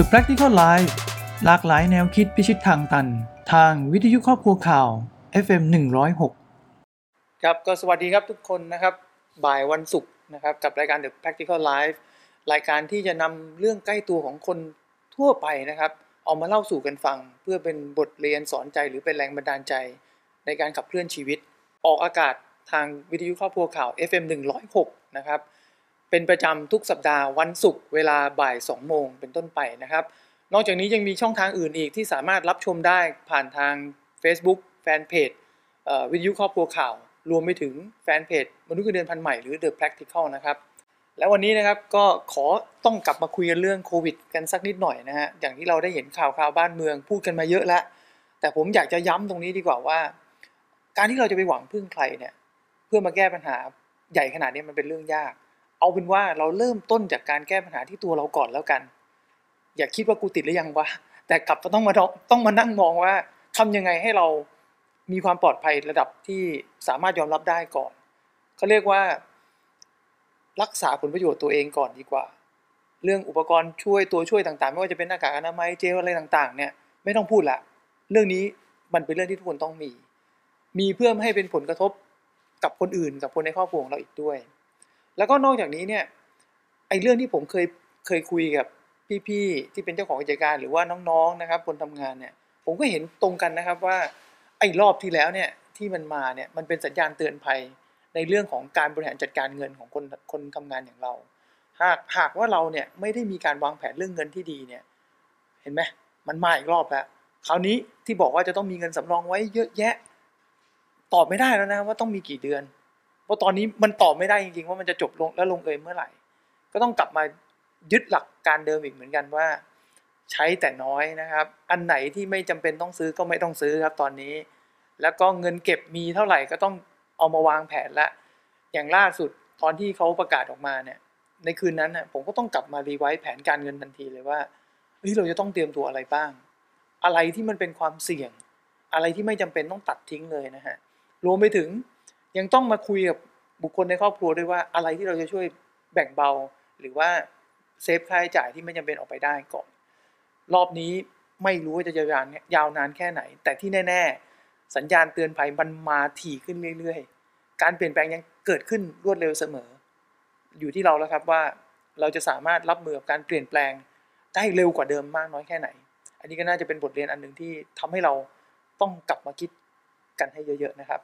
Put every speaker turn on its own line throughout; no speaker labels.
The Practical Life หลากหลายแนวคิดพิชิตทางตัน ทางวิทยุครอบครัวข่าว FM 106
ครับก็สวัสดีครับทุกคนนะครับ บ่ายวันศุกร์นะครับ กับรายการ The Practical Life รายการที่จะนำเรื่องใกล้ตัวของคนทั่วไปนะครับ เอามาเล่าสู่กันฟัง เพื่อเป็นบทเรียนสอนใจหรือเป็นแรงบันดาลใจ ในการขับเคลื่อนชีวิต ออกอากาศทางวิทยุครอบครัวข่าว FM 106 นะครับ เป็นประจำทุกสัปดาห์วันศุกร์เวลาบ่าย2โมงเป็นต้นไปนะครับ นอกจากนี้ยังมีช่องทางอื่นอีกที่สามารถรับชมได้ผ่านทาง Facebook แฟนเพจวิทยุครอบครัวข่าว รวมไปถึงแฟนเพจมนุษย์เงินเดือนพันใหม่หรือ The Practical นะครับแล้ววันนี้นะครับก็ขอต้องกลับมาคุยกันเรื่องโควิด กันสักนิดหน่อยนะฮะอย่างที่เราได้เห็นข่าวข่าวบ้านเมืองพูดกันมาเยอะแล้ว แต่ผมอยากจะย้ำตรงนี้ดีกว่าว่า การที่เราจะไปหวังพึ่งใครเนี่ยเพื่อมาแก้ปัญหาใหญ่ขนาดนี้มันเป็นเรื่องยาก เอาเป็นว่าเราเริ่มต้นจากการแก้ปัญหาที่ตัวเราก่อนแล้วกัน อย่าคิดว่ากูติดหรือยังวะแต่กลับต้องมาต้องมานั่งมองว่าทำยังไงให้เรามีความปลอดภัยระดับที่สามารถยอมรับได้ก่อนเขาเรียกว่า รักษาผลประโยชน์ตัวเองก่อนดีกว่า เรื่องอุปกรณ์ช่วยตัวช่วยต่างๆ ไม่ว่าจะเป็นหน้ากากอนามัยเจลอะไรต่างๆ เนี่ยไม่ต้องพูดละเรื่องนี้มันเป็นเรื่องที่ทุกคนต้องมี มีเพื่อไม่ให้เป็นผลกระทบกับคนอื่นกับคนในครอบครัวของเราอีกด้วย แล้วก็นอกจากนี้เนี่ยไอ้เรื่องที่ผมเคยเคยคุยกับพี่ๆที่เป็นเจ้าของกิจการหรือว่าน้องๆนะครับ คนทำงานเนี่ย ผมก็เห็นตรงกันนะครับว่า ไอ้รอบที่แล้วเนี่ยที่มันมาเนี่ยมันเป็นสัญญาณเตือนภัยในเรื่องของการบริหารจัดการเงินของคนคนทำงานอย่างเรา หากหากว่าเราเนี่ยไม่ได้มีการวางแผนเรื่องเงินที่ดีเนี่ย เห็นไหมมันมาอีกรอบแล้วคราวนี้ที่บอกว่าจะต้องมีเงินสำรองไว้เยอะแยะ ตอบไม่ได้แล้วนะว่าต้องมีกี่เดือน เพราะตอนนี้มันตอบไม่ได้จริงๆว่ามันจะจบลงและลงเอยเมื่อไหร่ ก็ต้องกลับมายึดหลักการเดิมอีกเหมือนกันว่า ใช้แต่น้อยนะครับ อันไหนที่ไม่จำเป็นต้องซื้อก็ไม่ต้องซื้อครับตอนนี้ แล้วก็เงินเก็บมีเท่าไหร่ก็ต้องเอามาวางแผนละอย่างล่าสุดตอนที่เขาประกาศออกมาเนี่ย ในคืนนั้นนะผมก็ต้องกลับมา revise แผนการเงินทันทีเลยว่าเฮ้ยเราจะต้องเตรียมตัวอะไรบ้าง อะไรที่มันเป็นความเสี่ยง อะไรที่ไม่จำเป็นต้องตัดทิ้งเลยนะฮะรวมไปถึง ยังต้องมาคุยกับบุคคลในครอบครัวด้วยว่าอะไรที่เราจะช่วยแบ่งเบา หรือว่า save ค่าใช้จ่ายที่ไม่จำเป็นออกไปได้ก่อน รอบนี้ไม่รู้ว่าจะยาวนานยาวนานแค่ไหน แต่ที่แน่ ๆ สัญญาณเตือนภัยมันมาถี่ขึ้นเรื่อยๆ การเปลี่ยนแปลงยังเกิดขึ้นรวดเร็วเสมอ อยู่ที่เราแล้วครับว่าเราจะสามารถรับมือกับการเปลี่ยนแปลงได้เร็วกว่าเดิมมากน้อยแค่ไหน อันนี้ก็น่าจะเป็นบทเรียนอันหนึ่งที่ทำให้เราต้องกลับมาคิดกันให้เยอะ ๆ นะครับ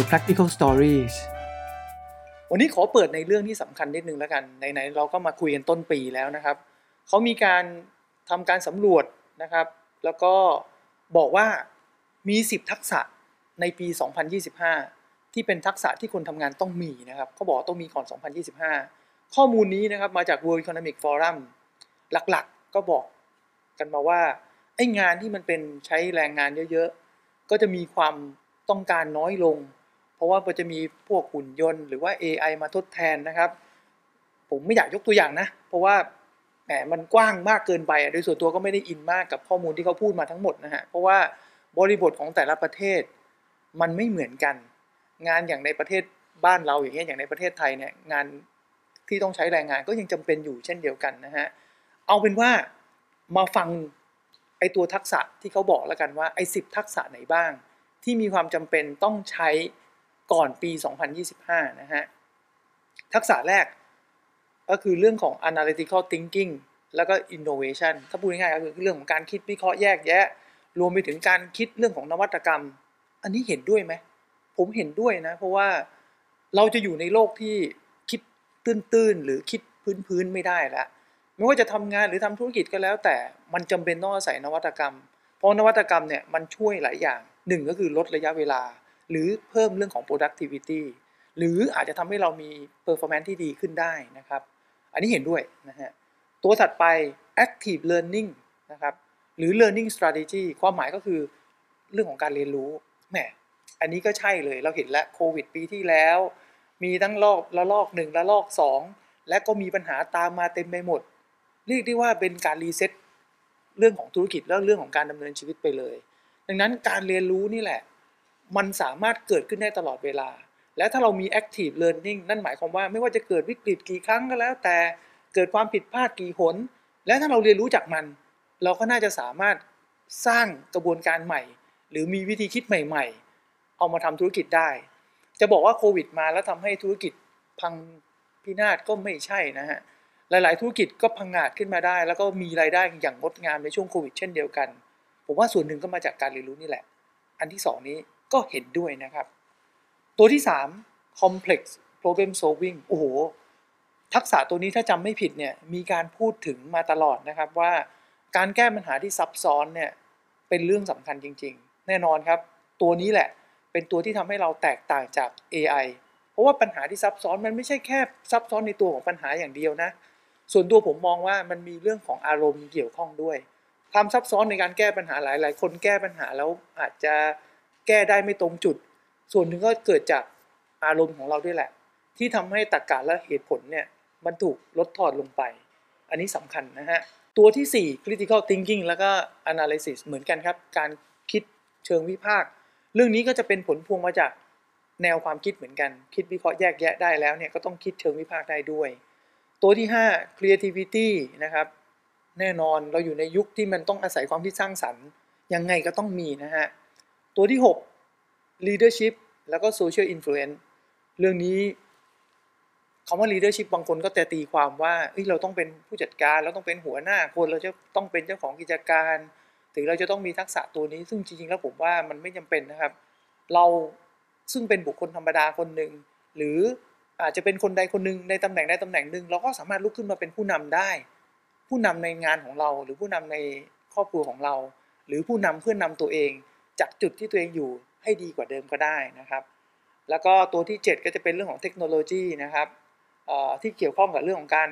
The Practical Stories
วันนี้ขอเปิดในเรื่องที่สำคัญนิดนึงแล้วกันไหนๆเราก็มาคุยกันต้นปีแล้วนะครับ เขามีการทำการสำรวจนะครับ แล้วก็บอกว่ามี 10 ทักษะในปี 2025 ที่เป็นทักษะที่คนทำงานต้องมีนะครับเขาบอกต้องมีก่อน 2025 ข้อมูลนี้นะครับมาจาก World Economic Forum หลักๆก็บอกกันมาว่าไอ้งานที่มันเป็นใช้แรงงานเยอะๆ ก็จะมีความต้องการน้อยลง เพราะว่ามันจะมีพวกหุ่นยนต์หรือว่า AI มาทดแทนนะครับ ผมไม่อยากยกตัวอย่างนะ เพราะว่าแหมมันกว้างมากเกินไปโดยส่วนตัวก็ไม่ได้อินมากกับข้อมูลที่เขาพูดมาทั้งหมดนะฮะเพราะว่าบริบทของแต่ละประเทศมันไม่เหมือนกัน งานอย่างในประเทศบ้านเราอย่างเงี้ยอย่างในประเทศไทยเนี่ยงานที่ต้องใช้แรงงานก็ยังจำเป็นอยู่เช่นเดียวกันนะฮะเอาเป็นว่ามาฟังไอตัวทักษะที่เขาบอกแล้วกันว่าไอสิบทักษะไหนบ้าง ที่มีความจำเป็นต้องใช้ ก่อนปี 2025 นะฮะ ทักษะแรกก็คือเรื่องของ analytical thinking แล้วก็ innovation ถ้าพูดง่ายๆก็คือเรื่องของการคิดวิเคราะห์แยกแยะ รวมไปถึงการคิดเรื่องของนวัตกรรม อันนี้เห็นด้วยไหม ผมเห็นด้วยนะ เพราะว่าเราจะอยู่ในโลกที่คิดตื้นๆ หรือคิดพื้นๆ ไม่ได้แล้วไม่ว่าจะทำงานหรือทำธุรกิจก็แล้ว แต่มันจำเป็นต้องอาศัยนวัตกรรม เพราะนวัตกรรมเนี่ยมันช่วยหลายอย่างหนึ่งก็คือลดระยะเวลา หรือเพิ่มเรื่องของ productivity หรืออาจจะทำให้เรามี performance ที่ดีขึ้นได้นะครับ อันนี้เห็นด้วยนะฮะ ตัวถัดไป active learning นะครับ หรือ learning strategy ความหมายก็คือเรื่องของการเรียนรู้ แหม อันนี้ก็ใช่เลย เราเห็นแล้วโควิดปีที่แล้ว มีทั้งรอบละลอกหนึ่งละลอกสองและก็มีปัญหาตามมาเต็มไปหมด เรียกได้ว่าเป็นการ reset เรื่องของธุรกิจและเรื่องของการดำเนินชีวิตไปเลย ดังนั้นการเรียนรู้นี่แหละ มันสามารถเกิดขึ้นได้ตลอดเวลา และถ้าเรามี active learning นั่นหมายความว่าไม่ว่าจะเกิดวิกฤตกี่ครั้งก็แล้ว แต่เกิดความผิดพลาดกี่หน และถ้าเราเรียนรู้จากมัน เราก็น่าจะสามารถสร้างกระบวนการใหม่ หรือมีวิธีคิดใหม่ ๆ เอามาทำธุรกิจได้ จะบอกว่าโควิดมาแล้วทำให้ธุรกิจพังพินาศก็ไม่ใช่นะฮะหลาย ๆ ธุรกิจก็พังงาดขึ้นมาได้ แล้วก็มีรายได้อย่างงดงามในช่วงโควิดเช่นเดียวกัน ผมว่าส่วนหนึ่งก็มาจากการเรียนรู้นี่แหละ อันที่สองนี้ ก็เห็นด้วยนะครับ ตัวที่สาม complex problem solving โอ้โห ทักษะตัวนี้ถ้าจำไม่ผิดเนี่ยมีการพูดถึงมาตลอดนะครับว่าการแก้ปัญหาที่ซับซ้อนเนี่ยเป็นเรื่องสำคัญจริง ๆ แน่นอนครับ ตัวนี้แหละเป็นตัวที่ทำให้เราแตกต่างจาก AI เพราะว่าปัญหาที่ซับซ้อนมันไม่ใช่แค่ซับซ้อนในตัวของปัญหาอย่างเดียวนะ ส่วนตัวผมมองว่ามันมีเรื่องของอารมณ์เกี่ยวข้องด้วย ความซับซ้อนในการแก้ปัญหาหลาย ๆ คนแก้ปัญหาแล้วอาจจะ แก้ได้ไม่ตรงจุด ส่วนหนึ่งก็เกิดจากอารมณ์ของเราด้วยแหละ ที่ทำให้ตรรกะและเหตุผลเนี่ยมันถูกลดทอนลงไป อันนี้สำคัญนะฮะ ตัวที่ 4 critical thinking แล้วก็ analysis เหมือนกันครับ การคิดเชิงวิพากษ์เรื่องนี้ก็จะเป็นผลพวงมาจากแนวความคิดเหมือนกัน คิดวิเคราะห์แยกแยะได้แล้วเนี่ยก็ต้องคิดเชิงวิพากษ์ได้ด้วย ตัวที่ 5 creativity นะครับ แน่นอนเราอยู่ในยุคที่มันต้องอาศัยความคิดสร้างสรรค์ ยังไงก็ต้องมีนะฮะ ตัวที่ 6 leadership แล้วก็ social influence เรื่องนี้คำว่า leadership บางคนก็แต่ตีความว่าเอ้ยเราต้องเป็นผู้จัดการ เราต้องเป็นหัวหน้าคนเราจะต้องเป็นเจ้าของกิจการ ถึงเราจะต้องมีทักษะตัวนี้ ซึ่งจริงๆแล้วผมว่ามันไม่จำเป็นนะครับ เราซึ่งเป็นบุคคลธรรมดาคนหนึ่งหรืออาจจะเป็นคนใดคนหนึ่งในตำแหน่งใดตำแหน่งหนึ่งเราก็สามารถลุกขึ้นมาเป็นผู้นำได้ ผู้นำในงานของเรา หรือผู้นำในครอบครัวของเรา หรือผู้นำเพื่อนนำตัวเอง จากจุดที่ตัวเองอยู่ให้ดีกว่าเดิมก็ได้นะครับ แล้วก็ตัวที่ 7 ก็จะเป็นเรื่องของเทคโนโลยีนะครับที่เกี่ยวข้องกับเรื่องของการ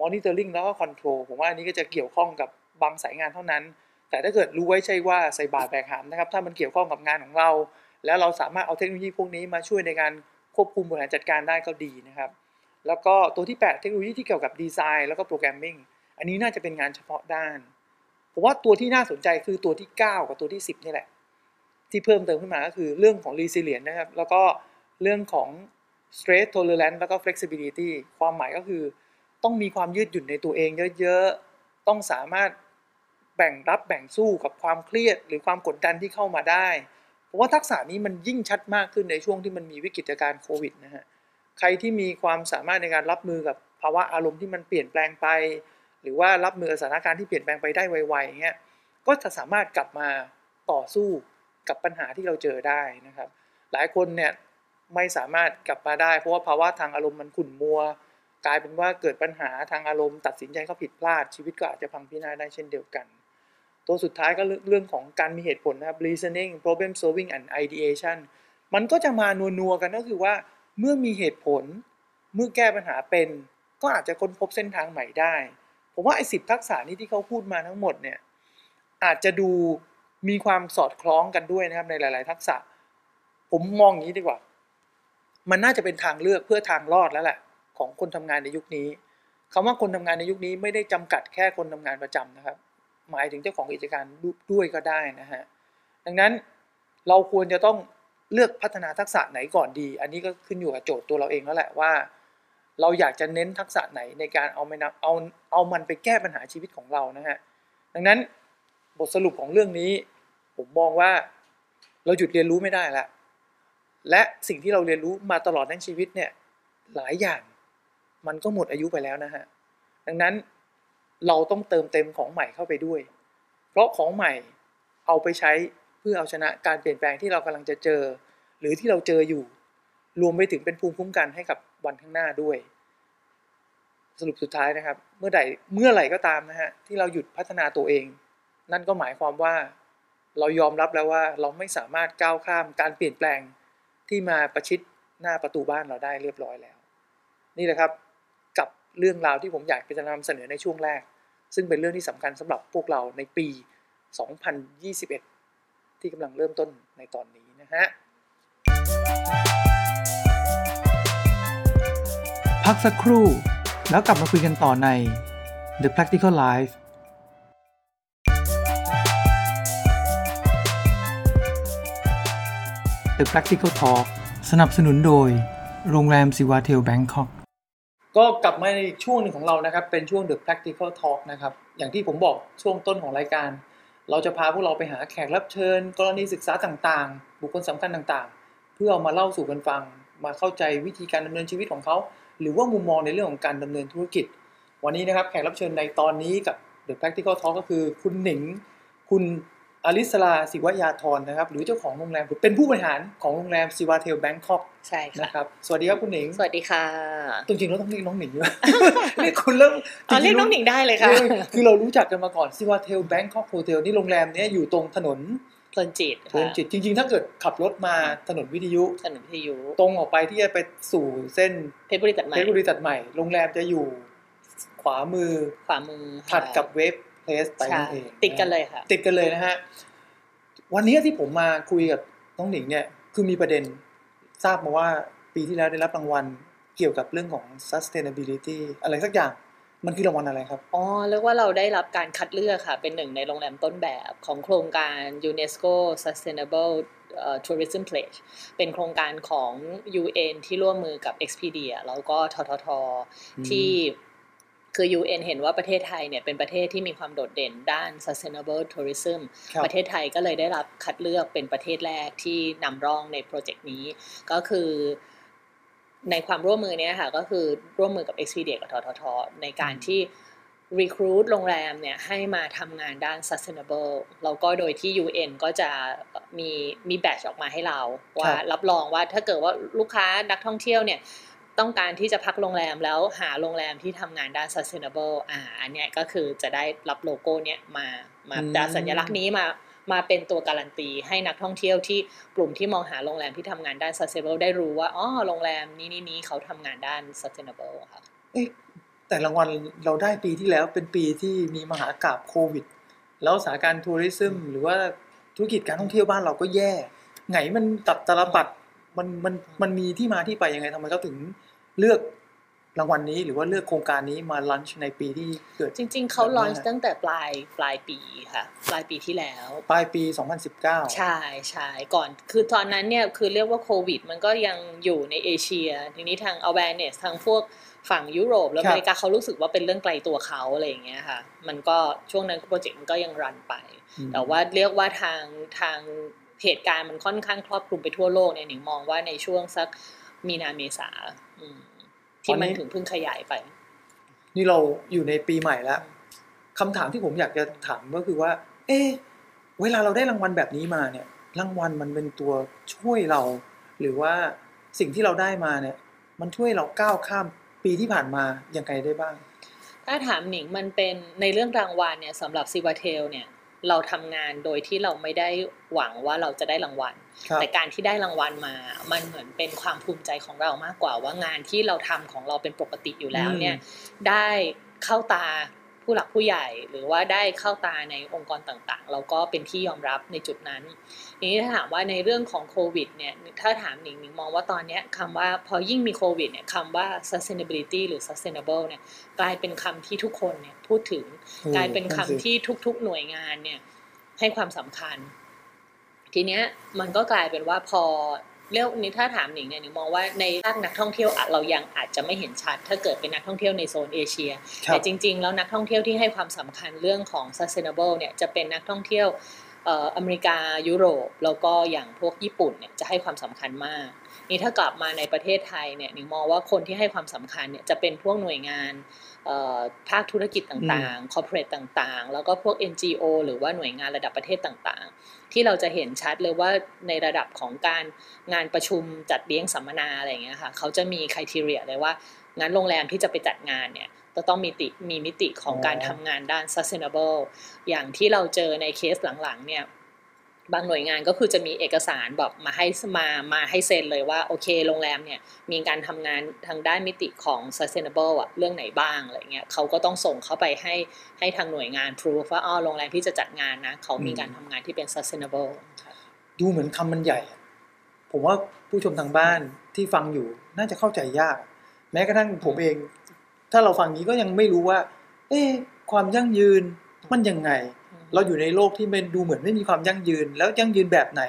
monitoring แล้วก็ control ผมว่าอันนี้ก็จะเกี่ยวข้องกับบางสายงานเท่านั้น แต่ถ้าเกิดรู้ไว้ใช่ว่าใส่บาตรแบกหามนะครับ ถ้ามันเกี่ยวข้องกับงานของเรา แล้วเราสามารถเอาเทคโนโลยีพวกนี้มาช่วยในการควบคุมบริหารจัดการได้ก็ดีนะครับ แล้วก็ตัวที่ 8 เทคโนโลยีที่เกี่ยวกับดีไซน์แล้วก็โปรแกรมมิ่งอันนี้น่าจะเป็นงานเฉพาะด้านผมว่าตัวที่น่าสนใจคือตัวที่ 9 กับตัวที่ 10 นี่แหละ ที่เพิ่มเติมขึ้นมาก็คือเรื่องของ resilience นะครับ แล้วก็เรื่องของ stress tolerance แล้วก็ flexibility ความหมายก็คือ ต้องมีความยืดหยุ่นในตัวเองเยอะๆ ต้องสามารถแบ่งรับแบ่งสู้กับความเครียด หรือความกดดันที่เข้ามาได้ผมว่าทักษะนี้มันยิ่งชัดมากขึ้นในช่วงที่มันมีวิกฤตการณ์โควิดนะฮะ ใครที่มีความสามารถในการรับมือกับภาวะอารมณ์ที่มันเปลี่ยนแปลงไป หรือว่ารับมือสถานการณ์ที่เปลี่ยนแปลงไปได้ไวๆอย่างเงี้ย ก็จะสามารถกลับมาต่อสู้ กับปัญหาที่เราเจอได้นะครับ หลายคนเนี่ยไม่สามารถกลับมาได้ เพราะว่าภาวะทางอารมณ์มันขุ่นมัว กลายเป็นว่าเกิดปัญหาทางอารมณ์ตัดสินใจเขาผิดพลาด ชีวิตก็อาจจะพังพินาศได้เช่นเดียวกัน ตัวสุดท้ายก็เรื่องของการมีเหตุผลนะครับ reasoning problem solving and ideation มันก็จะมานัวๆกันก็คือว่า เมื่อมีเหตุผล เมื่อแก้ปัญหาเป็น ก็อาจจะค้นพบเส้นทางใหม่ได้ ผมว่าไอ้สิบทักษะนี้ที่เขาพูดมาทั้งหมดเนี่ยอาจจะดู มีความสอดคล้องกันด้วยนะครับในหลาย ๆ ทักษะ ผมมองอย่างนี้ดีกว่า มันน่าจะเป็นทางเลือกเพื่อทางรอดแล้วแหละของคนทำงานในยุคนี้คำว่าคนทำงานในยุคนี้ไม่ได้จำกัดแค่คนทำงานประจำนะครับ หมายถึงเจ้าของกิจการด้วยก็ได้นะฮะดังนั้นเราควรจะต้องเลือกพัฒนาทักษะไหนก่อนดี อันนี้ก็ขึ้นอยู่กับโจทย์ตัวเราเองแล้วแหละว่า เราอยากจะเน้นทักษะไหนในการเอามันเอาเอามันไปแก้ปัญหาชีวิตของเรานะฮะดังนั้น บทสรุปของเรื่องนี้ ผมมองว่าเราหยุดเรียนรู้ไม่ได้ละและสิ่งที่เราเรียนรู้มาตลอดทั้งชีวิตเนี่ยหลายอย่างมันก็หมดอายุไปแล้วนะฮะดังนั้นเราต้องเติมเต็มของใหม่เข้าไปด้วย เพราะของใหม่เอาไปใช้เพื่อเอาชนะการเปลี่ยนแปลงที่เรากำลังจะเจอ หรือที่เราเจออยู่ รวมไปถึงเป็นภูมิคุ้มกันให้กับวันข้างหน้าด้วย สรุปสุดท้ายนะครับ เมื่อใดเมื่อไหร่ก็ตามนะฮะที่เราหยุดพัฒนาตัวเอง นั่นก็หมายความว่าเรายอมรับแล้วว่าเราไม่สามารถก้าวข้ามการเปลี่ยนแปลงที่มาประชิดหน้าประตูบ้านเราได้เรียบร้อยแล้ว นี่แหละครับกับเรื่องราวที่ผมอยากจะนำเสนอในช่วงแรก ซึ่งเป็นเรื่องที่สำคัญสำหรับพวกเราในปี 2021 ที่กำลังเริ่มต้นในตอนนี้นะฮะ
พักสักครู่แล้วกลับมาคุยกันต่อใน The Practical Life The Practical Talk สนับสนุนโดย โรงแรมซิวาเทลแบงคอก
ก็กลับมาในช่วงหนึ่งของเรานะครับ เป็นช่วง The Practical Talk นะครับ อย่างที่ผมบอกช่วงต้นของรายการ เราจะพาพวกเราไปหาแขกรับเชิญ กรณีศึกษาต่างๆ บุคคลสำคัญต่างๆ เพื่อเอามาเล่าสู่กันฟัง มาเข้าใจวิธีการดำเนินชีวิตของเขา หรือว่ามุมมองในเรื่องของการดำเนินธุรกิจ วันนี้นะครับแขกรับเชิญในตอนนี้กับ The Practical Talk ก็คือคุณหนิง คุณ อลิสลาศิวยาธรนะครับ หรือเจ้าของโรงแรมเป็นผู้บริหารของโรงแรมซิวาเทลแบงคอก
ใช่ค่ะ
นะครับ สวัสดีครับคุณหนิง
สวัสดีค่ะ
จริงๆเราต้องเรียกน้องหนิงด้วยเรียกคุณเริ่ม
อ๋อเรียกน้องหนิงได้เลยค่ะ
ออคือเรารู้จักกันมาก่อนซิวาเทล Bangkok Hotel นี่โรงแรมเนี้ยอยู่ตรงถนน
เพลินจิต
เพลินจิตจริงๆ ถ้าเกิดขับรถมาถนนวิทยุ
ถนนวิทยุ
ตรงออกไปที่จะไปสู่เส้น
เพชรบุรีตัดใหม่
เพชรบุรีตัดใหม่โรงแรมจะอยู่ขวามือ
ขวามือค่ะ
ถัดกับ Wave Place ไป
ใช่
นั่นเอง
ติดกันเลยค่ะ
ติดกันเลยนะฮะ วันนี้ที่ผมมาคุยกับน้องหนิงเนี่ย คือมีประเด็นทราบมาว่าปีที่แล้วได้รับรางวัลเกี่ยวกับเรื่องของ sustainability อะไรสักอย่างมันคือรางวัลอะไรครับ
อ๋อ เรียกว่าเราได้รับการคัดเลือกค่ะ เป็นหนึ่งในโรงแรมต้นแบบของโครงการ UNESCO Sustainable เอ่อ Tourism Pledge เป็นโครงการของ UN ที่ร่วมมือกับ Expedia แล้วก็ททท
อืม
ที่ คือ UN เห็นว่าประเทศไทยเนี่ยเป็นประเทศที่มีความโดดเด่นด้าน sustainable tourism
ครับ
ประเทศไทยก็เลยได้รับคัดเลือกเป็นประเทศแรกที่นำร่องในโปรเจกต์นี้ ก็คือในความร่วมมือเนี้ยค่ะก็คือร่วมมือกับ Expedia กับทททในการที่ recruit โรงแรมเนี่ยให้มาทำงานด้าน sustainable แล้วก็โดยที่ UN ก็จะมีมีแบตออกมาให้เรา ว่ารับรองว่าถ้าเกิดว่าลูกค้านักท่องเที่ยวเนี่ย ต้องการที่จะพักโรงแรมแล้วหาโรงแรมที่ทำงานด้าน sustainable อ่า อันเนี้ยก็คือจะได้รับโลโก้เนี้ยมามา
อืม
ดาสัญลักษณ์นี้มามาเป็นตัวการันตีให้นักท่องเที่ยวที่กลุ่มที่มองหาโรงแรมที่ทำงานด้าน sustainable ได้รู้ว่าอ๋อโรงแรมนี้นี้นี้เขาทำงานด้าน sustainable ค่ะ
เอ๊ะแต่รางวัลเราได้ปีที่แล้วเป็นปีที่มีมหากราบโควิด แล้วสถานการณ์ทัวริซึมหรือว่าธุรกิจการท่องเที่ยวบ้านเราก็แย่ ไงมันตับตาลปัดมันมันมันมีที่มาที่ไปยังไงทำไมเขาถึง เลือกรางวัลนี้หรือว่าเลือกโครงการนี้มาลันช์ในปีที่เกิด
จริง ๆ เขา
แบบนั้น
ลอนช์
นะ
ตั้งแต่ปลายปลายปีค่ะ ปลายปีที่แล้ว
ปลายปี 2019
ใช่ใช่ก่อนคือตอนนั้นเนี่ยคือเรียกว่าโควิด มันก็ยังอยู่ในเอเชีย ทีนี้ทาง awareness ทางพวกฝั่งยุโรป แล้ว
ค
อ
รับ
เมริกาเขารู้สึกว่าเป็นเรื่องไกลตัวเขาอะไรอย่างเงี้ยค่ะ มันก็ช่วงนั้นโปรเจกต์มันก็ยังรันไป
อืม
แต่ว่าเรียกว่าทางทางเหตุการณ์มันค่อนข้างครอบคลุมไปทั่วโลกเนี่ยหนิงมองว่าในช่วงสักมีนาเมษาอืม ที่มันถึงเพิ่งขยายไป
นี่เราอยู่ในปีใหม่แล้วคำถามที่ผมอยากจะถามก็คือว่า เอ๊ะเวลาเราได้รางวัลแบบนี้มาเนี่ย รางวัลมันเป็นตัวช่วยเรา หรือว่าสิ่งที่เราได้มาเนี่ย มันช่วยเราก้าวข้ามปีที่ผ่านมายังไงได้บ้าง
ถ้าถามหนิงมันเป็นในเรื่องรางวัลเนี่ยสำหรับซิวาเทลเนี่ย เราทำงานโดยที่เราไม่ได้หวังว่าเราจะได้รางวัล
ครับ
แต่การที่ได้รางวัลมา มันเหมือนเป็นความภูมิใจของเรามากกว่าว่างานที่เราทำของเราเป็นปกติอยู่แล้วเนี่ย ได้เข้าตา ผู้หลักผู้ใหญ่หรือว่าได้เข้าตาในองค์กรต่างๆ เราก็เป็นที่ยอมรับในจุดนั้นทีนี้ถ้าถามว่าในเรื่องของโควิดเนี่ยถ้าถามหนิงหนิงมองว่าตอนเนี้ยคำว่าพอยิ่งมีโควิดเนี่ยคำว่า sustainability หรือ sustainable เนี่ยกลายเป็นคำที่ทุกคนเนี่ยพูดถึง
ออก
ลายเป็นคำ
นั่นสิ
ที่ทุกๆหน่วยงานเนี่ยให้ความสำคัญ ทีเนี้ยมันก็กลายเป็นว่าพอ เรียกนี้ถ้าถามหนิงเนี่ยหนิงมองว่าในภาคนักท่องเที่ยวอะเรายังอาจจะไม่เห็นชัด ถ้าเกิดเป็นนักท่องเที่ยวในโซนเอเชีย
ครั
แต่
บ
จริง ๆ แล้วนักท่องเที่ยวที่ให้ความสำคัญเรื่องของ sustainable เนี่ยจะเป็นนักท่องเที่ยวเอ่ออเมริกายุโรปแล้วก็อย่างพวกญี่ปุ่นเนี่ยจะให้ความสำคัญมาก นี่ถ้ากลับมาในประเทศไทยเนี่ยหนิงมองว่าคนที่ให้ความสำคัญเนี่ยจะเป็นพวกหน่วยงานเอ่อภาคธุรกิจต่างๆ corporate ต่างๆ แล้วก็พวก NGO หรือว่าหน่วยงานระดับประเทศต่างๆ ที่เราจะเห็นชัดเลยว่าในระดับของการงานประชุมจัดเลี้ยงสัมมนาอะไรอย่างเงี้ยค่ะเขาจะมีคุณทีเรียเลยว่างานโรงแรมที่จะไปจัดงานเนี่ยจะต้องมีติมีมิติของการทำงานด้าน sustainable อย่างที่เราเจอในเคสหลังๆเนี่ย บางหน่วยงานก็คือจะมีเอกสารแบบมาให้มามาให้เซ็นเลยว่าโอเคโรงแรมเนี่ยมีการทำงานทางด้านมิติของ sustainable อะเรื่องไหนบ้างอะไรเงี้ยเขาก็ต้องส่งเข้าไปให้ให้ทางหน่วยงาน proof ว่าอ๋อโรงแรมที่จะจัดงานนะเขามีการทำงานที่เป็น sustainable
ดูเหมือนคำมันใหญ่ ผมว่าผู้ชมทางบ้านที่ฟังอยู่น่าจะเข้าใจยาก แม้กระทั่งผมเอง ถ้าเราฟังนี้ก็ยังไม่รู้ว่า เอ๊ความยั่งยืนมันยังไง เราอยู่ในโลกที่มันดูเหมือนไม่มีความยั่งยืน แล้วยั่งยืนแบบไหน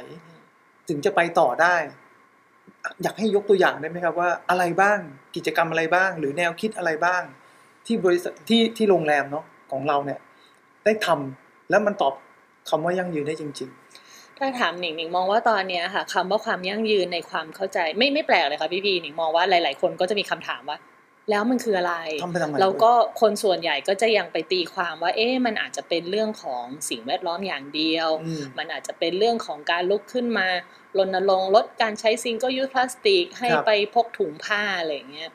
ถึงจะไปต่อได้ อยากให้ยกตัวอย่างได้ไหมครับว่าอะไรบ้างกิจกรรมอะไรบ้าง หรือแนวคิดอะไรบ้าง ที่บริษัทที่ที่โรงแรมเนาะของเราเนี่ย ได้ทำแล้วมันตอบคำว่ายั่งยืนได้จริง ๆ
ถ้าถามหนิงหนิงมองว่าตอนเนี้ค่ะคำว่าความยั่งยืนในความเข้าใจ ไม่ไม่แปลกเลยค่ะพี่พีหนิงมองว่าหลาย ๆ คนก็จะมีคำถามว่า แล้วมันคืออะไร
ๆทำไปทำไม
แล้วก็คนส่วนใหญ่ก็จะยังไปตีความว่า เอ๊ะมันอาจจะเป็นเรื่องของสิ่งแวดล้อมอย่างเดียว
อืม
มันอาจจะเป็นเรื่องของการลุกขึ้นมารณรงค์ลดการใช้ single-use plastic ให้
ครับ
ไปพกถุงผ้าอะไรอย่างเงี้ย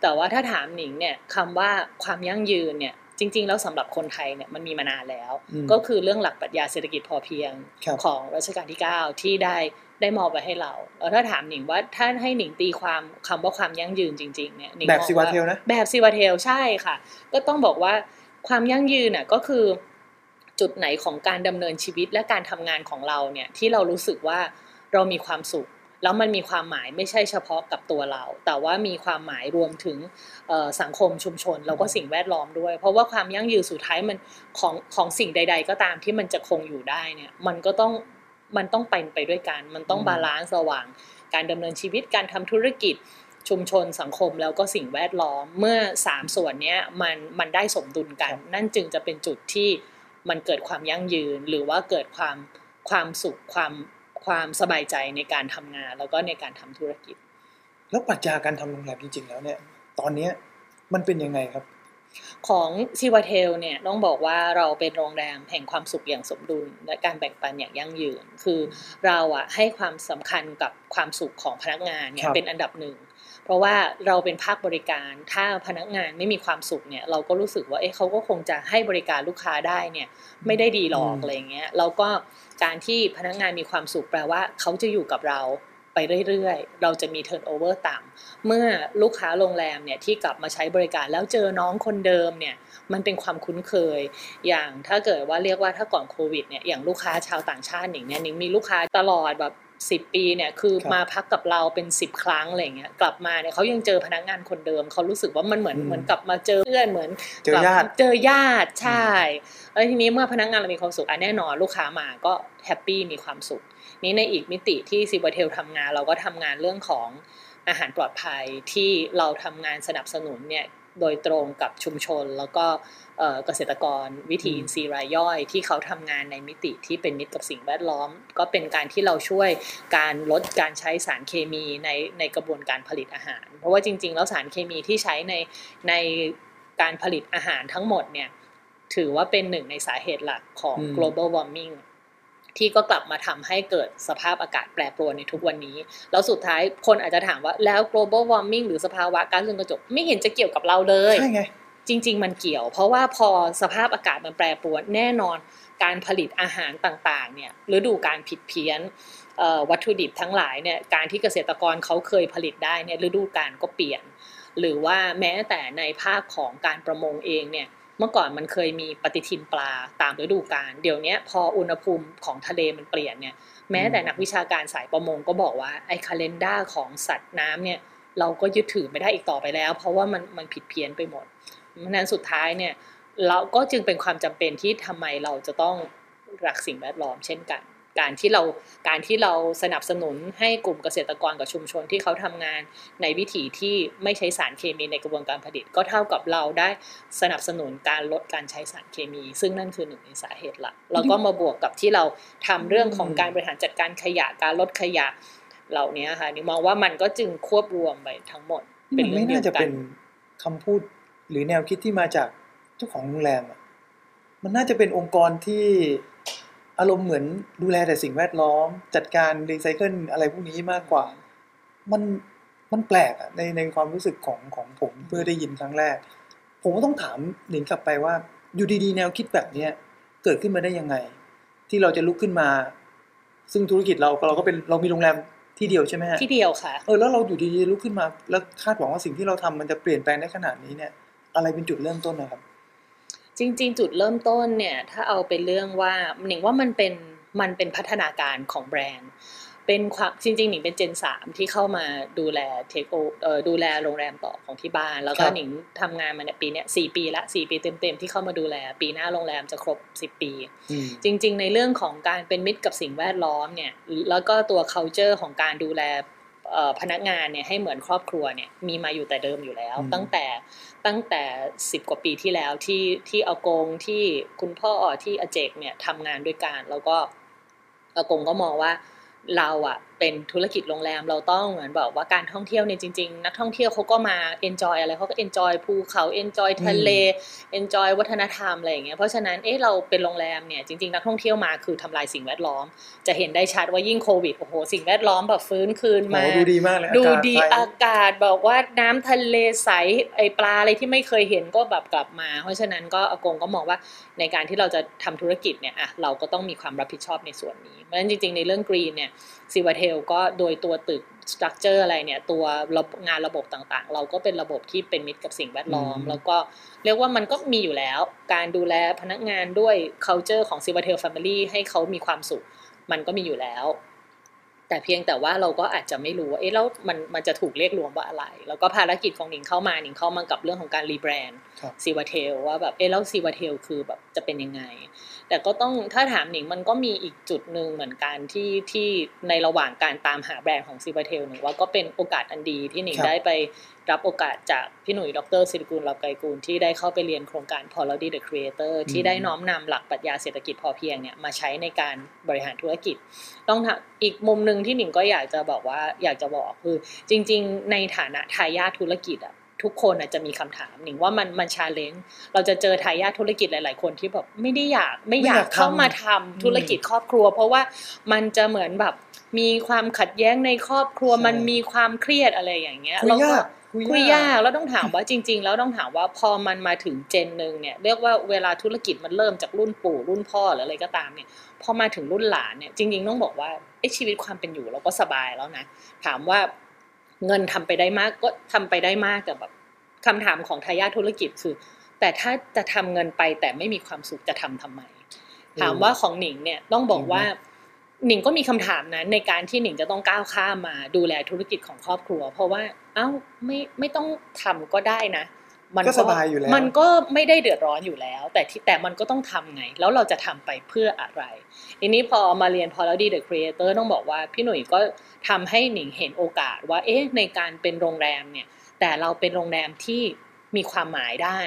แต่ว่าถ้าถามหนิงเนี่ยคำว่าความยั่งยืนเนี่ยจริง ๆ แล้วสำหรับคนไทยเนี่ยมันมีมานานแล้ว
อืม
ก็คือเรื่องหลักปรัชญาเศรษฐกิจพอเพียง
ครับ
ของรัชกาลที่ 9 ที่ได้ ได้มอบไว้ให้เราแล้วถ้าถามหนิงว่าถ้าให้หนิงตีความคำว่าความยั่งยืนจริงๆเนี่ยหนิง
แบบ
มอง
ซิวาเทลนะ
แบบซิวาเทลใช่ค่ะ ก็ต้องบอกว่าความยั่งยืนน่ะก็คือจุดไหนของการดำเนินชีวิตและการทำงานของเราเนี่ยที่เรารู้สึกว่าเรามีความสุข แล้วมันมีความหมายไม่ใช่เฉพาะกับตัวเรา แต่ว่ามีความหมายรวมถึงเอ่อสังคมชุมชน แล้วก็สิ่งแวดล้อมด้วย เพราะว่าความยั่งยืนสุดท้ายมันของของสิ่งใด ๆ ก็ตามที่มันจะคงอยู่ได้เนี่ยมันก็ต้อง มันต้องไปไปด้วยกัน มันต้อง
อืม
balance ระหว่าง การดำเนินชีวิตการทำธุรกิจชุมชนสังคมแล้วก็สิ่งแวดล้อม เมื่อสามส่วนเนี้ยมันมันได้สมดุลกัน นั่นจึงจะเป็นจุดที่มันเกิดความยั่งยืน หรือว่าเกิดความความสุขความความสบายใจในการทำงาน แล้วก็ในการทำธุรกิจ
แล้วปรัชญาการทำโรงแรมจริงๆแล้วเนี่ย ตอนเนี้ยมันเป็นยังไงครับ
ของซิวาเทลเนี่ยต้องบอกว่าเราเป็นโรงแรมแห่งความสุขอย่างสมดุล และการแบ่งปันอย่างยั่งยืน คือเราอะให้ความสำคัญกับความสุขของพนักงานเนี่
ค
ย
รับ
เป็นอันดับหนึ่งเพราะว่าเราเป็นภาคบริการถ้าพนักงานไม่มีความสุขเนี่ยเราก็รู้สึกว่าเอ๊ะเขาก็คงจะให้บริการลูกค้าได้เนี่ยไม่ได้ดีหรอก
อืม
อะไรเงี้ยแล้วก็การที่พนักงานมีความสุขแปลว่าเขาจะอยู่กับเรา ไปเรื่อยๆ เราจะมี turnover ต่ำเมื่อลูกค้าโรงแรมเนี่ยที่กลับมาใช้บริการแล้วเจอน้องคนเดิมเนี่ยมันเป็นความคุ้นเคย อย่างถ้าเกิดว่าเรียกว่าถ้าก่อนโควิดเนี่ยอย่างลูกค้าชาวต่างชาติหนิงเนี่ยหนิงมีลูกค้าตลอดแบบสิบปีเนี่ยคือ
ครับ
มาพักกับเราเป็นสิบครั้งอะไรเงี้ยกลับมาเนี่ยเขายังเจอพนักงานคนเดิมเขารู้สึกว่ามันเหมือน
อืม
เหมือนกลับมาเจอเพื่อนเหมือน
เจอญาติ
กลับเจอญาติใช่แล้วทีนี้เมื่อพนักงานเรามีความสุขอะแน่นอนลูกค้ามาก็แฮปปี้มีความสุข นี้ในอีกมิติที่ซิบเทลทำงานเราก็ทำงานเรื่องของอาหารปลอดภัยที่เราทำงานสนับสนุนเนี่ยโดยตรงกับชุมชน แล้วก็เอ่อเกษตรกรวิถี
อืม
อินทรีย์รายย่อย ที่เขาทำงานในมิติที่เป็นมิตรกับสิ่งแวดล้อม ก็เป็นการที่เราช่วยการลดการใช้สารเคมีในในกระบวนการผลิตอาหาร เพราะว่าจริง ๆ แล้วสารเคมีที่ใช้ในในการผลิตอาหารทั้งหมดเนี่ยถือว่าเป็นหนึ่งในสาเหตุหลักของ
อืม
global warming ที่ก็กลับมาทำให้เกิดสภาพอากาศแปรปรวนในทุกวันนี้ แล้วสุดท้ายคนอาจจะถามว่าแล้ว global warming หรือสภาวะก๊าซเรือนกระจกไม่เห็นจะเกี่ยวกับเราเลย
ใช่ไง
จริง ๆ มันเกี่ยว เพราะว่าพอสภาพอากาศมันแปรปรวนแน่นอนการผลิตอาหารต่างๆเนี่ยฤดูการผิดเพี้ยนเอ่อวัตถุดิบทั้งหลายเนี่ยการที่เกษตรกรเขาเคยผลิตได้เนี่ยฤดูการก็เปลี่ยน หรือว่าแม้แต่ในภาคของการประมงเองเนี่ย เมื่อก่อนมันเคยมีปฏิทินปลาตามฤดูกาลเดี๋ยวนี้พออุณหภูมิของทะเลมันเปลี่ยนเนี่ยแม้แต่นักวิชาการสายประมงก็บอกว่าไอ้คาล endar ของสัตว์น้ำเนี่ยเราก็ยึดถือไม่ได้อีกต่อไปแล้ว เพราะว่ามันมันผิดเพี้ยนไปหมดเพราะนั้นสุดท้ายเนี่ยเราก็จึงเป็นความจำเป็นที่ทำไมเราจะต้องรักสิ่งแวดล้อมเช่นกัน การที่เราการที่เราสนับสนุนให้กลุ่มเกษตรกรกับชุมชนที่เขาทำงานในวิถีที่ไม่ใช้สารเคมีในกระบวนการผลิต ก็เท่ากับเราได้สนับสนุนการลดการใช้สารเคมี ซึ่งนั่นคือหนึ่งในสาเหตุหลักแล้วก็มาบวกกับที่เราทำเรื่องของการบริหารจัดการขยะการลดขยะเหล่านี้ค่ะนี่มองว่ามันก็จึงควบรวมไปทั้งหมด
เป็
เป็นนเรื่
ไม่
องเดีย
น่าวจะ
กั
เป็นนคำพูดหรือแนวคิดที่มาจากเจ้าของโรงแรมอะมันน่าจะเป็นองค์กรที่ อารมณ์เหมือนดูแลแต่สิ่งแวดล้อม จัดการรีไซเคิลอะไรพวกนี้มากกว่า มันมันแปลกอะในในความรู้สึกของของผมเพื่อได้ยินครั้งแรก ผมก็ต้องถามหนิงกลับไปว่า อยู่ดีๆ แนวคิดแบบเนี้ยเกิดขึ้นมาได้ยังไง ที่เราจะลุกขึ้นมา ซึ่งธุรกิจเราเราก็เป็นเรามีโรงแรมที่เดียวใช่ไหมฮะ
ที่เดียวค่ะ
เออแล้วเราอยู่ดีๆลุกขึ้นมา แล้วคาดหวังว่าสิ่งที่เราทำมันจะเปลี่ยนแปลงได้ขนาดนี้เนี่ย อะไรเป็นจุดเริ่มต้นนะครับ
จริง ๆ จุดเริ่มต้นเนี่ยถ้าเอาเป็นเรื่องว่าหนิงว่ามันเป็นมันเป็นพัฒนาการของแบรนด์ เป็นความจริงๆหนิงเป็นเจนสามที่เข้ามาดูแลเทคโอเอ่อดูแลโรงแรมต่อของที่บ้าน แล้วก็
ครับ
หนิงทำงานมาเนี่ยปีเนี้ยสี่ปีละสี่ปีเต็มๆที่เข้ามาดูแล ปีหน้าโรงแรมจะครบสิบปี
อืม
จริง ๆ ในเรื่องของการเป็นมิตรกับสิ่งแวดล้อมเนี่ยแล้วก็ตัว culture ของการดูแลเอ่อพนักงานเนี่ยให้เหมือนครอบครัวเนี่ยมีมาอยู่แต่เดิมอยู่แล้ว
อืม
ตั้งแต่ ตั้งแต่สิบกว่าปีที่แล้วที่ที่อากงที่คุณพ่อที่อาเจกเนี่ยทำงานด้วยกันแล้วก็อากงก็มองว่าเราอะ เป็นธุรกิจโรงแรมเราต้องเหมือนแบบว่าการท่องเที่ยวเนี่ยจริงๆ นักท่องเที่ยวเขาก็มา enjoy อะไรเขาก็ enjoy ภูเขา enjoy ทะเล enjoy วัฒนธรรมอะไรอย่างเงี้ยเพราะฉะนั้นเอ๊ะเราเป็นโรงแรมเนี่ยจริงๆ นักท่องเที่ยวมาคือทำลายสิ่งแวดล้อม จะเห็นได้ชัดว่ายิ่งโควิดโอ้โหสิ่งแวดล้อมแบบฟื้นคืน
โอ้
มา
ดูดีมากเลย
ดู
อากาศ
ดี
ใส
อากาศบอกว่าน้ำทะเลใสไอปลาอะไรที่ไม่เคยเห็นก็แบบกลับมา เพราะฉะนั้นก็อากงก็มองว่าในการที่เราจะทำธุรกิจเนี่ยอะเราก็ต้องมีความรับผิดชอบในส่วนนี้เพราะฉะนั้นจริงๆในเรื่อง green เนี่ย ซิวาเทลก็โดยตัวตึก structure อะไรเนี่ย ตัวระบบงานระบบต่างๆ เราก็เป็นระบบที่เป็นมิตรกับสิ่งแวดล้อม
อืม
แล้วก็เรียกว่ามันก็มีอยู่แล้ว การดูแลพนักงานด้วย culture ของ s i v a t e l Family ให้เขามีความสุข มันก็มีอยู่แล้ว แต่เพียงแต่ว่าเราก็อาจจะไม่รู้ว่าเอ๊ะแล้วมันมันจะถูกเรียกรวมว่าอะไร แล้วก็ภารกิจของหนิงเข้ามาหนิงเข้ามากับเรื่องของการรีแบรนด์
ครับ
ซีวาเทลว่าแบบเอ๊ะแล้วซีวาเทลคือแบบจะเป็นยังไง แต่ก็ต้องถ้าถามหนิงมันก็มีอีกจุดหนึ่งเหมือนกันที่ที่ในระหว่างการตามหาแบรนด์ของซีวาเทลหนึ่งว่าก็เป็นโอกาสอันดีที่หนิง
ครับ
ได้ไป รับโอกาสจากพี่หนุ่ยดรสิริกุลลับไกรกุลที่ได้เข้าไปเรียนโครงการ p o l a r y the Creator ที่ได้น้อมนำหลักปรัชญาเศรษฐกิจพอเพียงเนี่ยมาใช้ในการบริหารธุรกิจ ต้องถามอีกมุมหนึ่งที่หนิงก็อยากจะบอกว่าอยากจะบอกคือจริง ๆ ในฐานะทายาทธุรกิจอะทุกคนอาจจะมีคำถามหนิงว่ามันมันชาเลนจ์เราจะเจอทายาทธุรกิจหลาย ๆ คนที่แบบไม่ได้อยากไม่อยาก
ไม่อยากทำ
เข้ามาทำธุรกิจครอบครัว เพราะว่ามันจะเหมือนแบบมีความขัดแย้งในครอบครัว
ใช่
มันมีความเครียดอะไรอย่างเงี้ย
คุย
แล้วก็
ยาก
คุยยากแล้วต้องถามว่าจริง ๆ แล้วต้องถามว่าพอมันมาถึงเจนหนึ่งเนี่ยเรียกว่าเวลาธุรกิจมันเริ่มจากรุ่นปู่รุ่นพ่อหรืออะไรก็ตามเนี่ยพอมาถึงรุ่นหลานเนี่ยจริง ๆ ต้องบอกว่าไอ้ชีวิตความเป็นอยู่เราก็สบายแล้วนะถามว่าเงินทำไปได้มากก็ทำไปได้มากแต่แบบคำถามของทายาทธุรกิจคือ แต่ถ้าจะทำเงินไปแต่ไม่มีความสุขจะทำทำไม ถามว่าของหนิงเนี่ยต้องบอกว่า หนิงก็มีคำถามนั้นในการที่หนิงจะต้องก้าวข้ามมาดูแลธุรกิจของครอบครัว เพราะว่าเอ้าไม่ไม่ต้องทำก็ได้นะ
ก็สบายอยู่แล้ว
มันก็ไม่ได้เดือดร้อนอยู่แล้ว แต่ที่แต่มันก็ต้องทำไง แล้วเราจะทำไปเพื่ออะไรทีนี้พอมาเรียน p o l a r y the Creator ต้องบอกว่าพี่หนุ่ยก็ทำให้หนิงเห็นโอกาสว่าเอ๊ะในการเป็นโรงแรมเนี่ยแต่เราเป็นโรงแรมที่ มีความหมายได้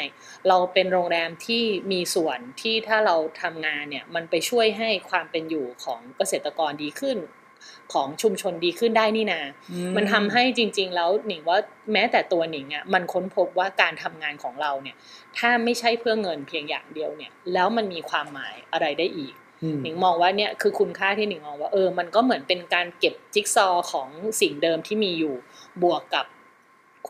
เราเป็นโรงแรมที่มีส่วนที่ถ้าเราทำงานเนี่ยมันไปช่วยให้ความเป็นอยู่ของเกษตรกรดีขึ้น ของชุมชนดีขึ้นได้นี่นา
อื
มันทำให้จริง ๆ แล้วหนิงว่าแม้แต่ตัวหนิงอะมันค้นพบว่าการทำงานของเราเนี่ย ถ้าไม่ใช่เพื่อเงินเพียงอย่างเดียวเนี่ย แล้วมันมีความหมายอะไรได้อีก
อืม
หนิงมองว่าเนี่ยคือคุณค่าที่หนิงมองว่าเออมันก็เหมือนเป็นการเก็บจิ๊กซอว์ของสิ่งเดิมที่มีอยู่บวกกับ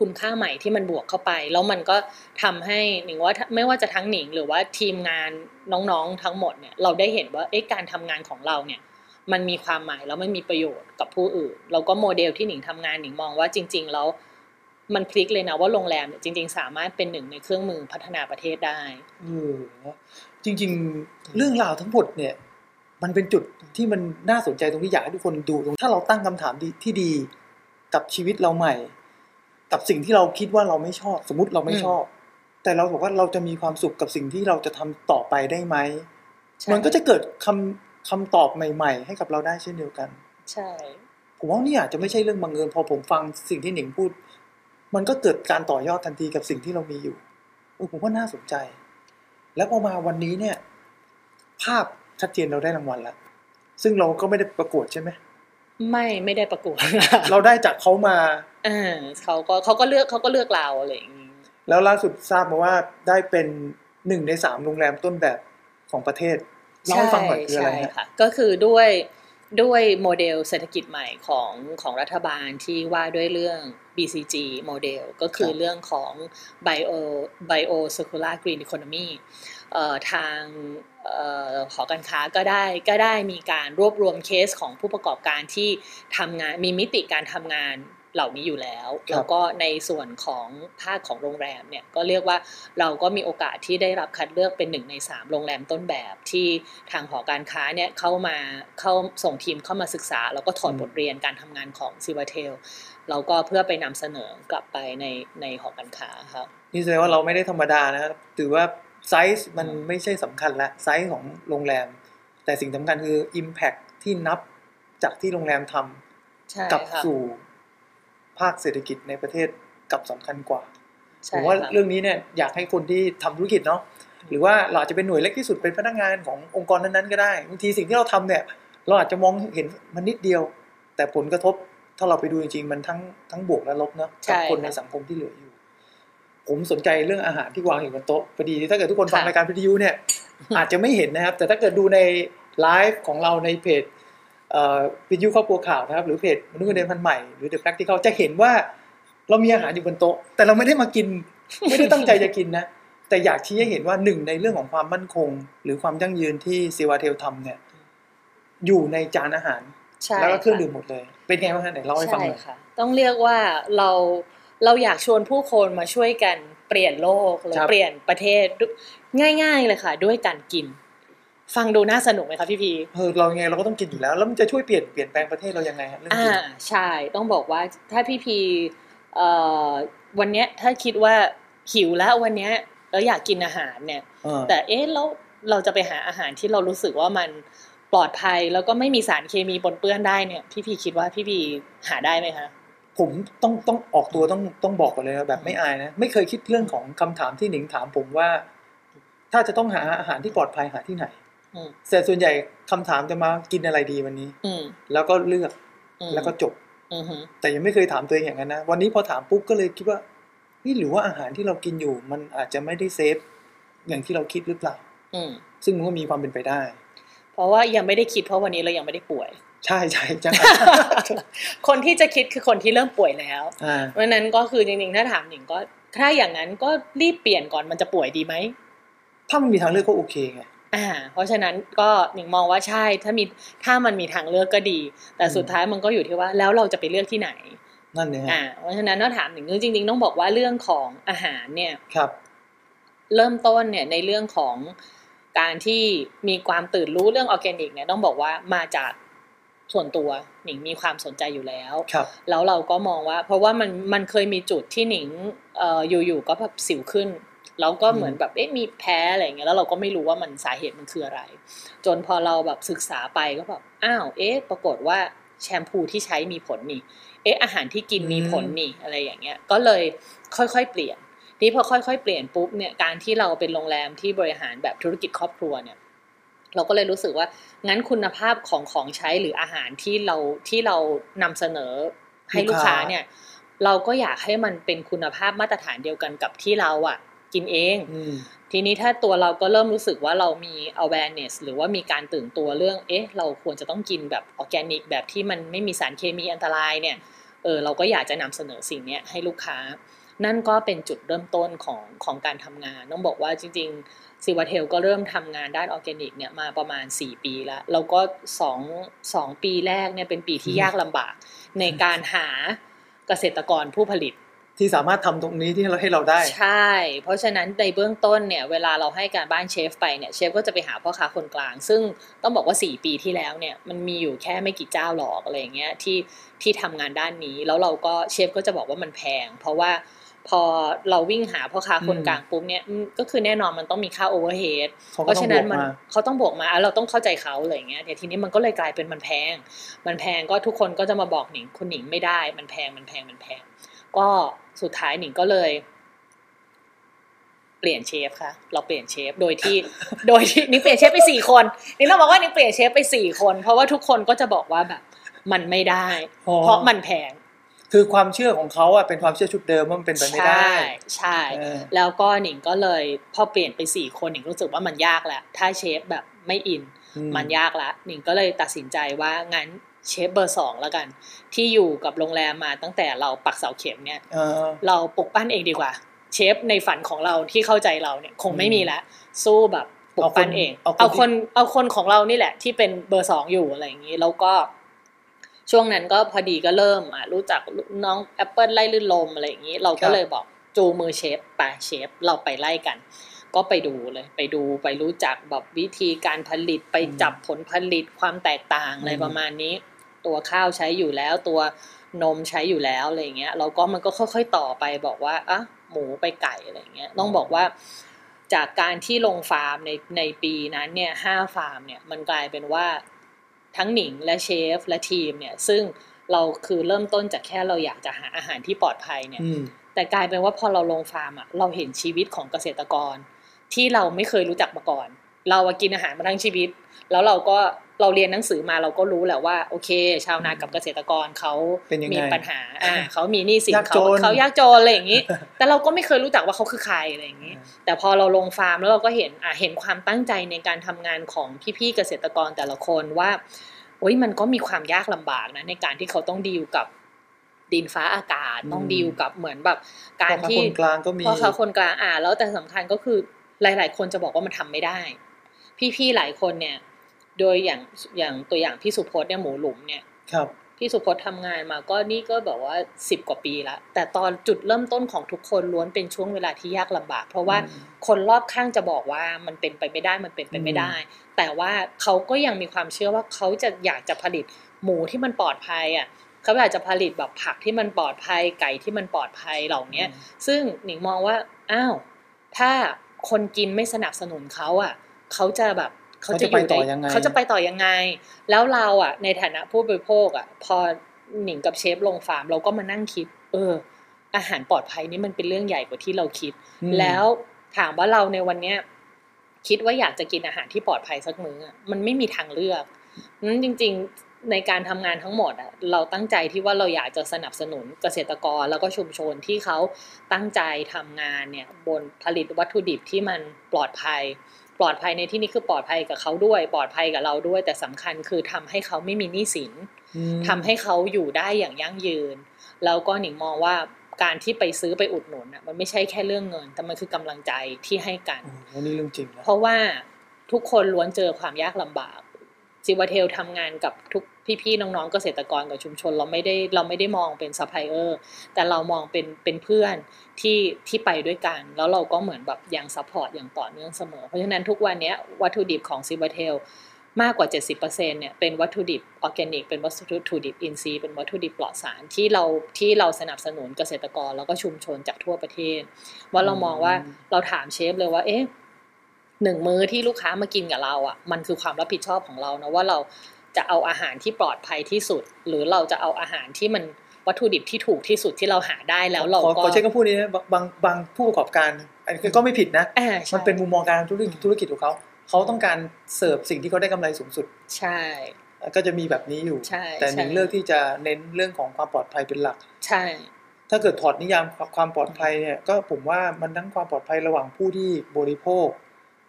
คุณค่าใหม่ที่มันบวกเข้าไป แล้วมันก็ทำให้หนิงว่าไม่ว่าจะทั้งหนิงหรือว่าทีมงานน้องๆทั้งหมดเนี่ยเราได้เห็นว่าเอ๊ะการทำงานของเราเนี่ยมันมีความหมายแล้วมันมีประโยชน์กับผู้อื่น แล้วก็โมเดลที่หนิงทำงานหนิงมองว่าจริง ๆ แล้วมันพลิกเลยนะว่าโรงแรมเนี่ยจริง ๆ สามารถเป็นหนึ่งในเครื่องมือพัฒนาประเทศได้
เออจริง ๆ เรื่องราวทั้งหมดเนี่ย มันเป็นจุดที่มันน่าสนใจตรงที่อยากให้ทุกคนดูตรงถ้าเราตั้งคำถามที่ดีกับชีวิตเราใหม่ กับสิ่งที่เราคิดว่าเราไม่ชอบ สมมติเราไม่
อืม
ชอบ แต่เราบอกว่าเราจะมีความสุขกับสิ่งที่เราจะทำต่อไปได้ไหม
ใช่
มันก็จะเกิดคำคำตอบใหม่ ๆ ให้กับเราได้เช่นเดียวกัน
ใช่
ผมว่านี่อาจจะไม่ใช่เรื่องบังเอิญพอผมฟังสิ่งที่หนิงพูด มันก็เกิดการต่อยอดทันทีกับสิ่งที่เรามีอยู่เออผมว่าน่าสนใจ แล้วพอมาวันนี้เนี่ย ภาพชัดเจนเราได้รางวัลแล้วซึ่งเราก็ไม่ได้ประกวดใช่ไหม
ไม่ไม่ได้ประกวด
เราได้จากเขามา
อ่าเขาก็เขาก็เลือกเขาก็เลือกเราอะไรอย่างนี้
แล้วล่าสุดทราบมาว่าได้เป็นหนึ่งในสามโรงแรมต้นแบบของประเทศเล่าให้ฟังหน่อยคืออะไร
ใช่
ฮะ
ค่ะก็คือด้วย ด้วยโมเดลเศรษฐกิจใหม่ของของรัฐบาลที่ว่าด้วยเรื่อง BCG โมเดลก็คือ
ครับ
เรื่องของ Bio Bio Circular Green Economy เอ่อทางเอ่อหอการค้าก็ได้ก็ได้มีการรวบรวมเคสของผู้ประกอบการที่ทำงานมีมิติการทำงาน เหล่านี้อยู่แล้ว แล้วก็ในส่วนของภาคของโรงแรมเนี่ยก็เรียกว่าเราก็มีโอกาสที่ได้รับคัดเลือกเป็นหนึ่งในสามโรงแรมต้นแบบที่ทางหอการค้าเนี่ยเข้ามาเข้าส่งทีมเข้ามาศึกษา แล้วก็ถอด
อืม
บทเรียนการทำงานของซิวาเทลแล้วก็เพื่อไปนำเสนอกลับไปในในหอการค้าครับ
นี่แสดงว่าเราไม่ได้ธรรมดานะครับถือว่าไซส์มัน
อืม
ไม่ใช่สำคัญละไซส์ของโรงแรม แต่สิ่งสำคัญคือ Impact ที่นับจากที่โรงแรมทำ
ใช่
กลับ
ค่ะ
สู่ ภาคเศรษฐกิจในประเทศกลับสำคัญกว่าผ
ใช่
มว่า
ค่ะ
เรื่องนี้เนี่ยอยากให้คนที่ทำธุรกิจเนาะหรือว่าเราอาจจะเป็นหน่วยเล็กที่สุดเป็นพนักงานขององค์กรนั้นๆก็ได้บางทีสิ่งที่เราทำเนี่ย เราอาจจะมองเห็นมันนิดเดียว แต่ผลกระทบถ้าเราไปดูจริงๆมันทั้งทั้งบวกและลบเนาะ
ใช่
กับคน
ค่ะ
ในสังคมที่เหลืออยู่ ผมสนใจเรื่องอาหารที่วางอยู่บนโต๊ะพอดีถ้าเกิดทุกคนฟัง
ค่ะ
รายการวิทยุเนี่ยอาจจะไม่เห็นนะครับ แต่ถ้าเกิดดูในไลฟ์ของเราในเพจเอ่อ วิทยุครอบครัวข่าวนะครับ หรือเพจมนุษย์เงินเดือนพันใหม่หรือ The Practical จะเห็นว่าเรามีอาหารอยู่บนโต๊ะ แต่เราไม่ได้มากิน ไม่ได้ตั้งใจจะกินนะ แต่อยากชี้ให้เห็นว่าหนึ่งในเรื่องของความมั่นคง หรือความยั่งยืนที่ซีวาเทลทำเนี่ย อยู่ในจานอาหาร
ใช่
แล้วก็เครื่อง
ค่ะ
ดื่มหมดเลย เป็นไงบ้างฮะไหนเล่าให้ฟัง
ใช่
หน่อย
ค่ะต้องเรียกว่าเราเราอยากชวนผู้คนมาช่วยกันเปลี่ยนโลกหรือ
ครับ
เปลี่ยนประเทศด้วยง่าย ๆ เลยค่ะ ด้วยการกิน ฟังดูน่าสนุกไหมคะพี่พี
เออเรายังไงเราก็ต้องกินอยู่แล้ว แล้วมันจะช่วยเปลี่ยนเปลี่ยนแปลงประเทศเรายังไงฮะเรื่อง
อ่า
กิน
ใช่ต้องบอกว่าถ้าพี่พีเอ่อวันเนี้ยถ้าคิดว่าหิวแล้ววันเนี้ยแล้วอยากกินอาหารเนี่ย
เออ
แต่เอ๊ะแล้วเราจะไปหาอาหารที่เรารู้สึกว่ามันปลอดภัยแล้วก็ไม่มีสารเคมีปนเปื้อนได้เนี่ย พี่พีคิดว่าพี่พีหาได้ไหมคะ
ผมต้องต้องออกตัวต้องต้องบอกก่อนเลยนะแบบไม่อายนะไม่เคยคิดเรื่องของคำถามที่หนิงถามผมว่า ถ้าจะต้องหาอาหารที่ปลอดภัยหาที่ไหน
อืม
แต่ส่วนใหญ่คำถามจะมากินอะไรดีวันนี้
อืม
แล้วก็เลือก
อืม
แล้วก็จบ
อือฮึ
แต่ยังไม่เคยถามตัวเองอย่างนั้นนะวันนี้พอถามปุ๊บก็เลยคิดว่านี่หรือว่าอาหารที่เรากินอยู่ มันอาจจะไม่ได้เซฟอย่างที่เราคิดหรือเปล่า
อืม
ซึ่งมันก็มีความเป็นไปได้
เพราะว่ายังไม่ได้คิดเพราะวันนี้เรายังไม่ได้ป่วย
ใช่ใช่ใช่
คนที่จะคิดคือคนที่เริ่มป่วยแล้ว
อ่า
เพราะฉะนั้นก็คือจริงๆถ้าถามหนิงก็ถ้าอย่างนั้นก็รีบเปลี่ยนก่อนมันจะป่วยดีไหม
ถ้ามันมีทางเลือกก็โอเคไง
อ่าเพราะฉะนั้นก็หนิงมองว่าใช่ถ้ามีถ้ามันมีทางเลือกก็ดี แต่
อืม
สุดท้ายมันก็อยู่ที่ว่าแล้วเราจะไปเลือกที่ไหน
นั่นเลยฮะ
อ่าเพราะฉะนั้นถ้าถามหนิงจริงๆต้องบอกว่าเรื่องของอาหารเนี่ย
ครับ
เริ่มต้นเนี่ยในเรื่องของการที่มีความตื่นรู้เรื่องออร์แกนิกเนี่ยต้องบอกว่ามาจากส่วนตัวหนิงมีความสนใจอยู่แล้ว
ครับ
แล้วเราก็มองว่า เพราะว่ามันมันเคยมีจุดที่หนิงเอ่ออยู่ๆก็แบบสิวขึ้น แล้วก็เหมือนแบบเอ๊ะมีแพ้อะไรอย่างเงี้ยแล้วเราก็ไม่รู้ว่ามันสาเหตุมันคืออะไร จนพอเราแบบศึกษาไปก็แบบอ้าวเอ๊ะปรากฏว่าแชมพูที่ใช้มีผลนี่ เอ๊ะอาหารที่กินมีผลนี่อะไรอย่างเงี้ย ก็เลยค่อยๆเปลี่ยนทีนี้พอค่อยๆเปลี่ยนปุ๊บเนี่ยการที่เราเป็นโรงแรมที่บริหารแบบธุรกิจครอบครัวเนี่ยเราก็เลยรู้สึกว่างั้นคุณภาพของของใช้หรืออาหารที่เราที่เรานำเสนอให้ลูกค้าเนี่ย เราก็อยากให้มันเป็นคุณภาพมาตรฐานเดียวกันกับที่เราอะ กินเอง
อืม
ทีนี้ถ้าตัวเราก็เริ่มรู้สึกว่าเรามี awareness หรือว่ามีการตื่นตัวเรื่อง เอ๊ะ เราควรจะต้องกินแบบออร์แกนิก แบบที่มันไม่มีสารเคมีอันตรายเนี่ย เออเราก็อยากจะนำเสนอสิ่งเนี้ยให้ลูกค้า นั่นก็เป็นจุดเริ่มต้นของของการทำงาน ต้องบอกว่าจริงๆซิวาเทลก็เริ่มทำงานด้านออร์แกนิกเนี่ยมาประมาณ 4 ปีแล้ว แล้วก็2 2ปีแรกเนี่ยเป็นปีที่ยากลำบากในการหาเกษตรกรผู้ผลิต
ที่สามารถทำตรงนี้ที่เราให้เราได้
ใช่ เพราะฉะนั้นในเบื้องต้นเนี่ยเวลาเราให้การบ้านเชฟไปเนี่ยเชฟก็จะไปหาพ่อค้าคนกลาง ซึ่งต้องบอกว่า 4 ปีที่แล้วเนี่ยมันมีอยู่แค่ไม่กี่เจ้าหรอกอะไรอย่างเงี้ยที่ที่ทำงานด้านนี้ แล้วเราก็เชฟก็จะบอกว่ามันแพง เพราะว่าพอเราวิ่งหาพ่อค้าคนกลางปุ๊บเนี่ยอืมก็คือแน่นอนมันต้องมีค่าโอเวอร์เฮด
เขา
เพ
ก็
ราะ
ต้อง
ฉะ
บ
นั้
วนก
มัน
มา
เขาต้องบวกมาอะเราต้องเข้าใจเขาอะไรอย่างเงี้ยเดี๋ยวทีนี้มันก็เลยกลายเป็นมันแพง มันแพงก็ทุกคนก็จะมาบอกหนิงคุณหนิงไม่ได้ มันแพงมันแพงมันแพง ก็ สุดท้ายหนิงก็เลย เปลี่ยนเชฟค่ะ เราเปลี่ยนเชฟโดยที่ โดยที่หนิงเปลี่ยนเชฟไปสี่คนหนิงเราบอกว่าหนิงเปลี่ยนเชฟไปสี่คน เพราะว่าทุกคนก็จะบอกว่าแบบ มันไม่ได้
อ๋อ
เพราะมันแพง
คือความเชื่อของเขาอะเป็นความเชื่อชุดเดิมว่ามันเป็นไปไม่ได้
ใช่ใช่
เออ
แล้วก็หนิงก็เลยพอเปลี่ยนไปสี่คนหนิงรู้สึกว่ามันยากแหละถ้าเชฟแบบไม่อิน
อือ
มันยากละหนิงก็เลยตัดสินใจว่างั้น เชฟเบอร์สองแล้วกัน ที่อยู่กับโรงแรมมาตั้งแต่เราปักเสาเข็มเนี่ย
เออ
เราปลุกปั้นเองดีกว่า เชฟในฝันของเราที่เข้าใจเราเนี่ยคงไม่มีละสู้แบบปลุกปั้นเอง
เอาคน
เอาคนเอาคนของเรานี่แหละ ที่เป็นเบอร์สองอยู่อะไรอย่างนี้แล้วก็ช่วงนั้นก็พอดีก็เริ่มอะรู้จักน้องแอปเปิลไร่รื่นรมย์อะไรอย่างนี้ เราก็เลยบอกจูงมือเชฟไปเชฟเราไปไร่กัน ก็ไปดูเลย ไปดูไปรู้จักแบบวิธีการผลิตไปจับผลผลิตความแตกต่างอะไรประมาณนี้ ตัวข้าวใช้อยู่แล้ว ตัวนมใช้อยู่แล้วอะไรอย่างเงี้ยเราก็มันก็ค่อย ๆ ต่อไปบอกว่าอะหมูไปไก่อะไรอย่างเงี้ยต้องบอกว่าจากการที่ลงฟาร์มในในปีนั้นเนี่ยห้าฟาร์มเนี่ยมันกลายเป็นว่าทั้งหนิงและเชฟและทีมเนี่ยซึ่งเราคือเริ่มต้นจากแค่เราอยากจะหาอาหารที่ปลอดภัยเนี่ย
อืม
แต่กลายเป็นว่าพอเราลงฟาร์มอะเราเห็นชีวิตของเกษตรกร ที่เราไม่เคยรู้จักมาก่อน เราอะกินอาหารมาทั้งชีวิต แล้วเราก็เราเรียนหนังสือมาเราก็รู้แหละว่าโอเค ชาวนากับเกษตรกรเขา
เป็นยังไง
มีปัญหาอ่าเขามีหนี้สิน
ยาก
เขา
จน
เขายากจนอะไรอย่างนี้ แต่เราก็ไม่เคยรู้จักว่าเขาคือใครอะไรอย่างนี้ แต่พอเราลงฟาร์มแล้วเราก็เห็นอะเห็นความตั้งใจในการทำงานของพี่ๆเกษตรกรแต่ละคนว่าโอ้ยมันก็มีความยากลำบากนะในการที่เขาต้องดีลกับดินฟ้าอากาศต้อง
อืม
ดีลกับเหมือนแบบ การ
พ่อค้
ที่
คนกลางก็มี
พ่อค้าคนกลางอ่าแล้วแต่สำคัญก็คือหลาย ๆ คนจะบอกว่ามันทำไม่ได้ พี่ๆหลายคนเนี่ย โดยอย่างอย่างตัวอย่างพี่สุพจน์เนี่ยหมูหลุมเนี่ย
ครับ
พี่สุพจน์ทำงานมาก็นี่ก็แบบว่าสิบกว่าปีละแต่ตอนจุดเริ่มต้นของทุกคนล้วนเป็นช่วงเวลาที่ยากลำบาก เพราะว่า
อืม
คนรอบข้างจะบอกว่ามันเป็นไปไม่ได้มันเป็นไปไม่ได้ แต่ว่าเขาก็ยังมีความเชื่อว่าเขาจะอยากจะผลิตหมูที่มันปลอดภัยอะเขาอยากจะผลิตแบบผักที่มันปลอดภัยไก่ที่มันปลอดภัยเหล่าเนี้ยซึ่งหนิงมองว่าอ้าวถ้าคนกินไม่สนับสนุนเขาอะเขาจะแบบ เขาจะอยู่
เขาจะไปต่อยังไง
เขาจะไปต่อยังไง แล้วเราอะ ในฐานะผู้บริโภคอะ พอหนิงกับเชฟลงฟาร์มเราก็มานั่งคิด เออ อาหารปลอดภัยนี่มันเป็นเรื่องใหญ่กว่าที่เราคิด
อืม
แล้วถามว่าเราในวันเนี้ยคิดว่าอยากจะกินอาหารที่ปลอดภัยสักมื้ออะมันไม่มีทางเลือกนั้นจริง ๆในการทำงานทั้งหมดอะเราตั้งใจที่ว่าเราอยากจะสนับสนุนเกษตรกรแล้วก็ชุมชนที่เขาตั้งใจทำงานเนี่ยบนผลิตวัตถุดิบที่มันปลอดภัย ปลอดภัยในที่นี้คือปลอดภัยกับเขาด้วย ปลอดภัยกับเราด้วย แต่สำคัญคือทำให้เขาไม่มีหนี้สิน
อืม
ทำให้เขาอยู่ได้อย่างยั่งยืน แล้วก็หนิงมองว่าการที่ไปซื้อไปอุดหนุนอะมันไม่ใช่แค่เรื่องเงิน แต่มันคือกำลังใจที่ให้กัน
โอ้โหนี่เรื่องจริงนะ
เพราะว่าทุกคนล้วนเจอความยากลำบากซิวาเทลทำงานกับทุก พี่ๆน้องๆเกษตรกรกับชุมชน เราไม่ได้เราไม่ได้มองเป็นซัพพลายเออร์แต่เรามองเป็นเป็นเพื่อนที่ที่ไปด้วยกัน แล้วเราก็เหมือนแบบยัง support อย่างต่อเนื่องเสมอ เพราะฉะนั้นทุกวันเนี้ยวัตถุดิบของซิวาเทลมากกว่า 70%เนี่ยเป็นวัตถุดิบออร์แกนิก เป็นวัตถุดิบอินทรีย์เป็นวัตถุดิบปลอดสารที่เราที่เราสนับสนุนเกษตรกรแล้วก็ชุมชนจากทั่วประเทศ ว่าเรามองว่าเราถามเชฟเลยว่า เอ๊ะหนึ่งมื้อที่ลูกค้ามากินกับเราอะ มันคือความรับผิดชอบของเรานะว่าเรา จะเอาอาหารที่ปลอดภัยที่สุด หรือเราจะเอาอาหารที่มันวัตถุดิบที่ถูกที่สุดที่เราหาได้แล้วเรา
ขอ
ก็
ขอใช้คำพูดนี้นะบางบางบางผู้ประกอบการอันนี้ก็ไม่ผิดนะ
อ่าใช่
มันเป็นมุมมองการธุรกิจธุรกิจของเขาเขาต้องการเสิร์ฟสิ่งที่เขาได้กำไรสูงสุด
ใช่
ก็จะมีแบบนี้อยู่
ใช่
แต่หนึ่ง
ใช่
เลือกที่จะเน้นเรื่องของความปลอดภัยเป็นหลัก
ใช่
ถ้าเกิดถอดนิยามความปลอดภัยเนี่ยก็ผมว่ามันทั้งความปลอดภัยระหว่างผู้ที่บริโภค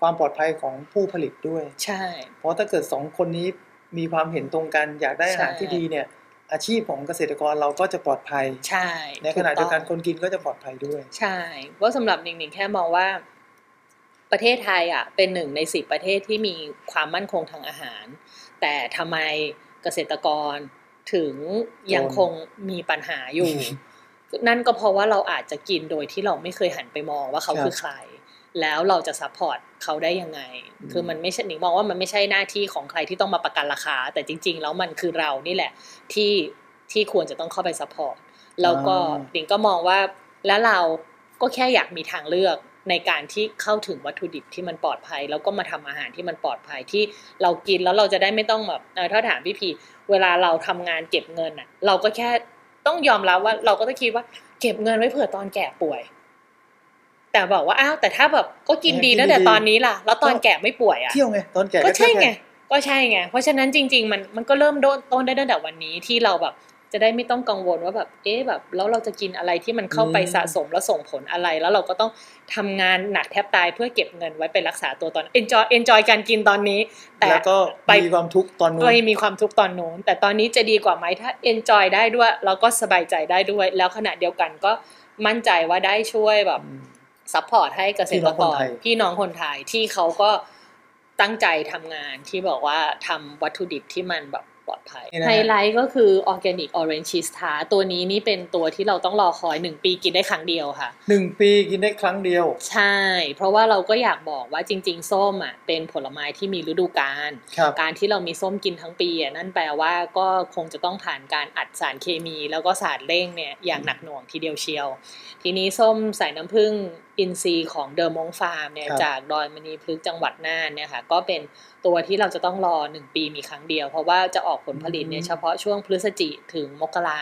ความปลอดภัยของผู้ผลิตด้วย
ใช่
เพราะถ้าเกิดสองคนนี้ มีความเห็นตรงกันอยากได้อาหาร
ใช่
ที่ดีเนี่ย อาชีพของเกษตรกรเราก็จะปลอดภัย
ใช่
ในขณะเดียวกัน
ถู
คนกินก็จะปลอดภัยด้วย
ใช่ว่าสำหรับหนิงหนิงแค่มองว่า ประเทศไทยอะเป็นหนึ่งในสิบประเทศที่มีความมั่นคงทางอาหาร แต่ทำไมเกษตรกรถึงยังคงมีปัญหาอยู่ นั่นก็เพราะว่าเราอาจจะกินโดยที่เราไม่เคยหันไปมองว่าเขา
ครับ
คือใคร แล้วเราจะ support เขาได้ยังไง
อืม
คือมันไม่ใช่หนิงมองว่ามันไม่ใช่หน้าที่ของใครที่ต้องมาประกันราคา แต่จริง ๆ แล้วมันคือเรานี่แหละที่ที่ควรจะต้องเข้าไป supportแล้วก็หนิงก็มองว่าแล้วเราก็แค่อยากมีทางเลือกในการที่เข้าถึงวัตถุดิบที่มันปลอดภัย แล้วก็มาทำอาหารที่มันปลอดภัยที่เรากินแล้วเราจะได้ไม่ต้องแบบเออถ้าถามพี่พีเวลาเราทำงานเก็บเงินอะ เราก็แค่ต้องยอมรับว่าเราก็ต้องคิดว่า เก็บเงินไว้เผื่อตอนแก่ป่วย แต่บอกว่าอ้าวแต่ถ้าแบบก็กินดีตั้งแต่ตอนนี้ล่ะ แล้วตอนแก่ไม่ป่วยอะ
เที่ยวไงตอนแก่
ก็ใช่
เที่ยว
ไงก็ใช่ไงเพราะฉะนั้นจริง ๆ มันมันก็เริ่มโดนต้นได้ตั้งแต่วันนี้ที่เราแบบจะได้ไม่ต้องกังวลว่าแบบ เอ๊ะแบบ แล้วเราจะกินอะไรที่มันเข้าไปสะสมแล้วส่งผลอะไร แล้วเราก็ต้องทำงานหนักแทบตายเพื่อเก็บเงินไว้ไปรักษาตัวตอน enjoy enjoy การกินตอนนี้ แต่
แล้วก็
ไป
มีความทุกข์ตอนนู้น
ก็มีความทุกข์ตอนนู้นแต่ตอนนี้จะดีกว่าไหมถ้า enjoy ได้ด้วยแล้วก็สบายใจได้ด้วย แล้วขณะเดียวกันก็มั่นใจว่าได้ช่วยแบบ
อืม
support ให้เกษตรกร
พี่น้องคนไทย
พี่น้องคนไทยที่เขาก็ตั้งใจทำงานที่บอกว่าทำวัตถุดิบที่มันแบบปลอดภัย
นี่นะ
ไฮไลท์ก็คือ organic orange cheese tart ตัวนี้นี่เป็นตัวที่เราต้องรอคอยหนึ่งปีกินได้ครั้งเดียวค่ะ
หนึ่งปีกินได้ครั้งเดียว
ใช่ เพราะว่าเราก็อยากบอกว่าจริง ๆ ส้มอะเป็นผลไม้ที่มีฤดูกาล
ครับ
การที่เรามีส้มกินทั้งปีอะนั่นแปลว่าก็คงจะต้องผ่านการอัดสารเคมี แล้วก็สารเร่งเนี่ยอย่างหนักหน่วงทีเดียวเชียว ทีนี้ส้มสายน้ำผึ้ง อินทรีย์ของเดอร์มงฟาร์มเนี่ย
ครับ
จากดอยมณีพฤกษ์จังหวัดน่านเนี่ยค่ะก็เป็นตัวที่เราจะต้องรอหนึ่งปีมีครั้งเดียว เพราะว่าจะออกผลผลิตเนี่ยเฉพาะช่วงพฤศจิถึงมกรา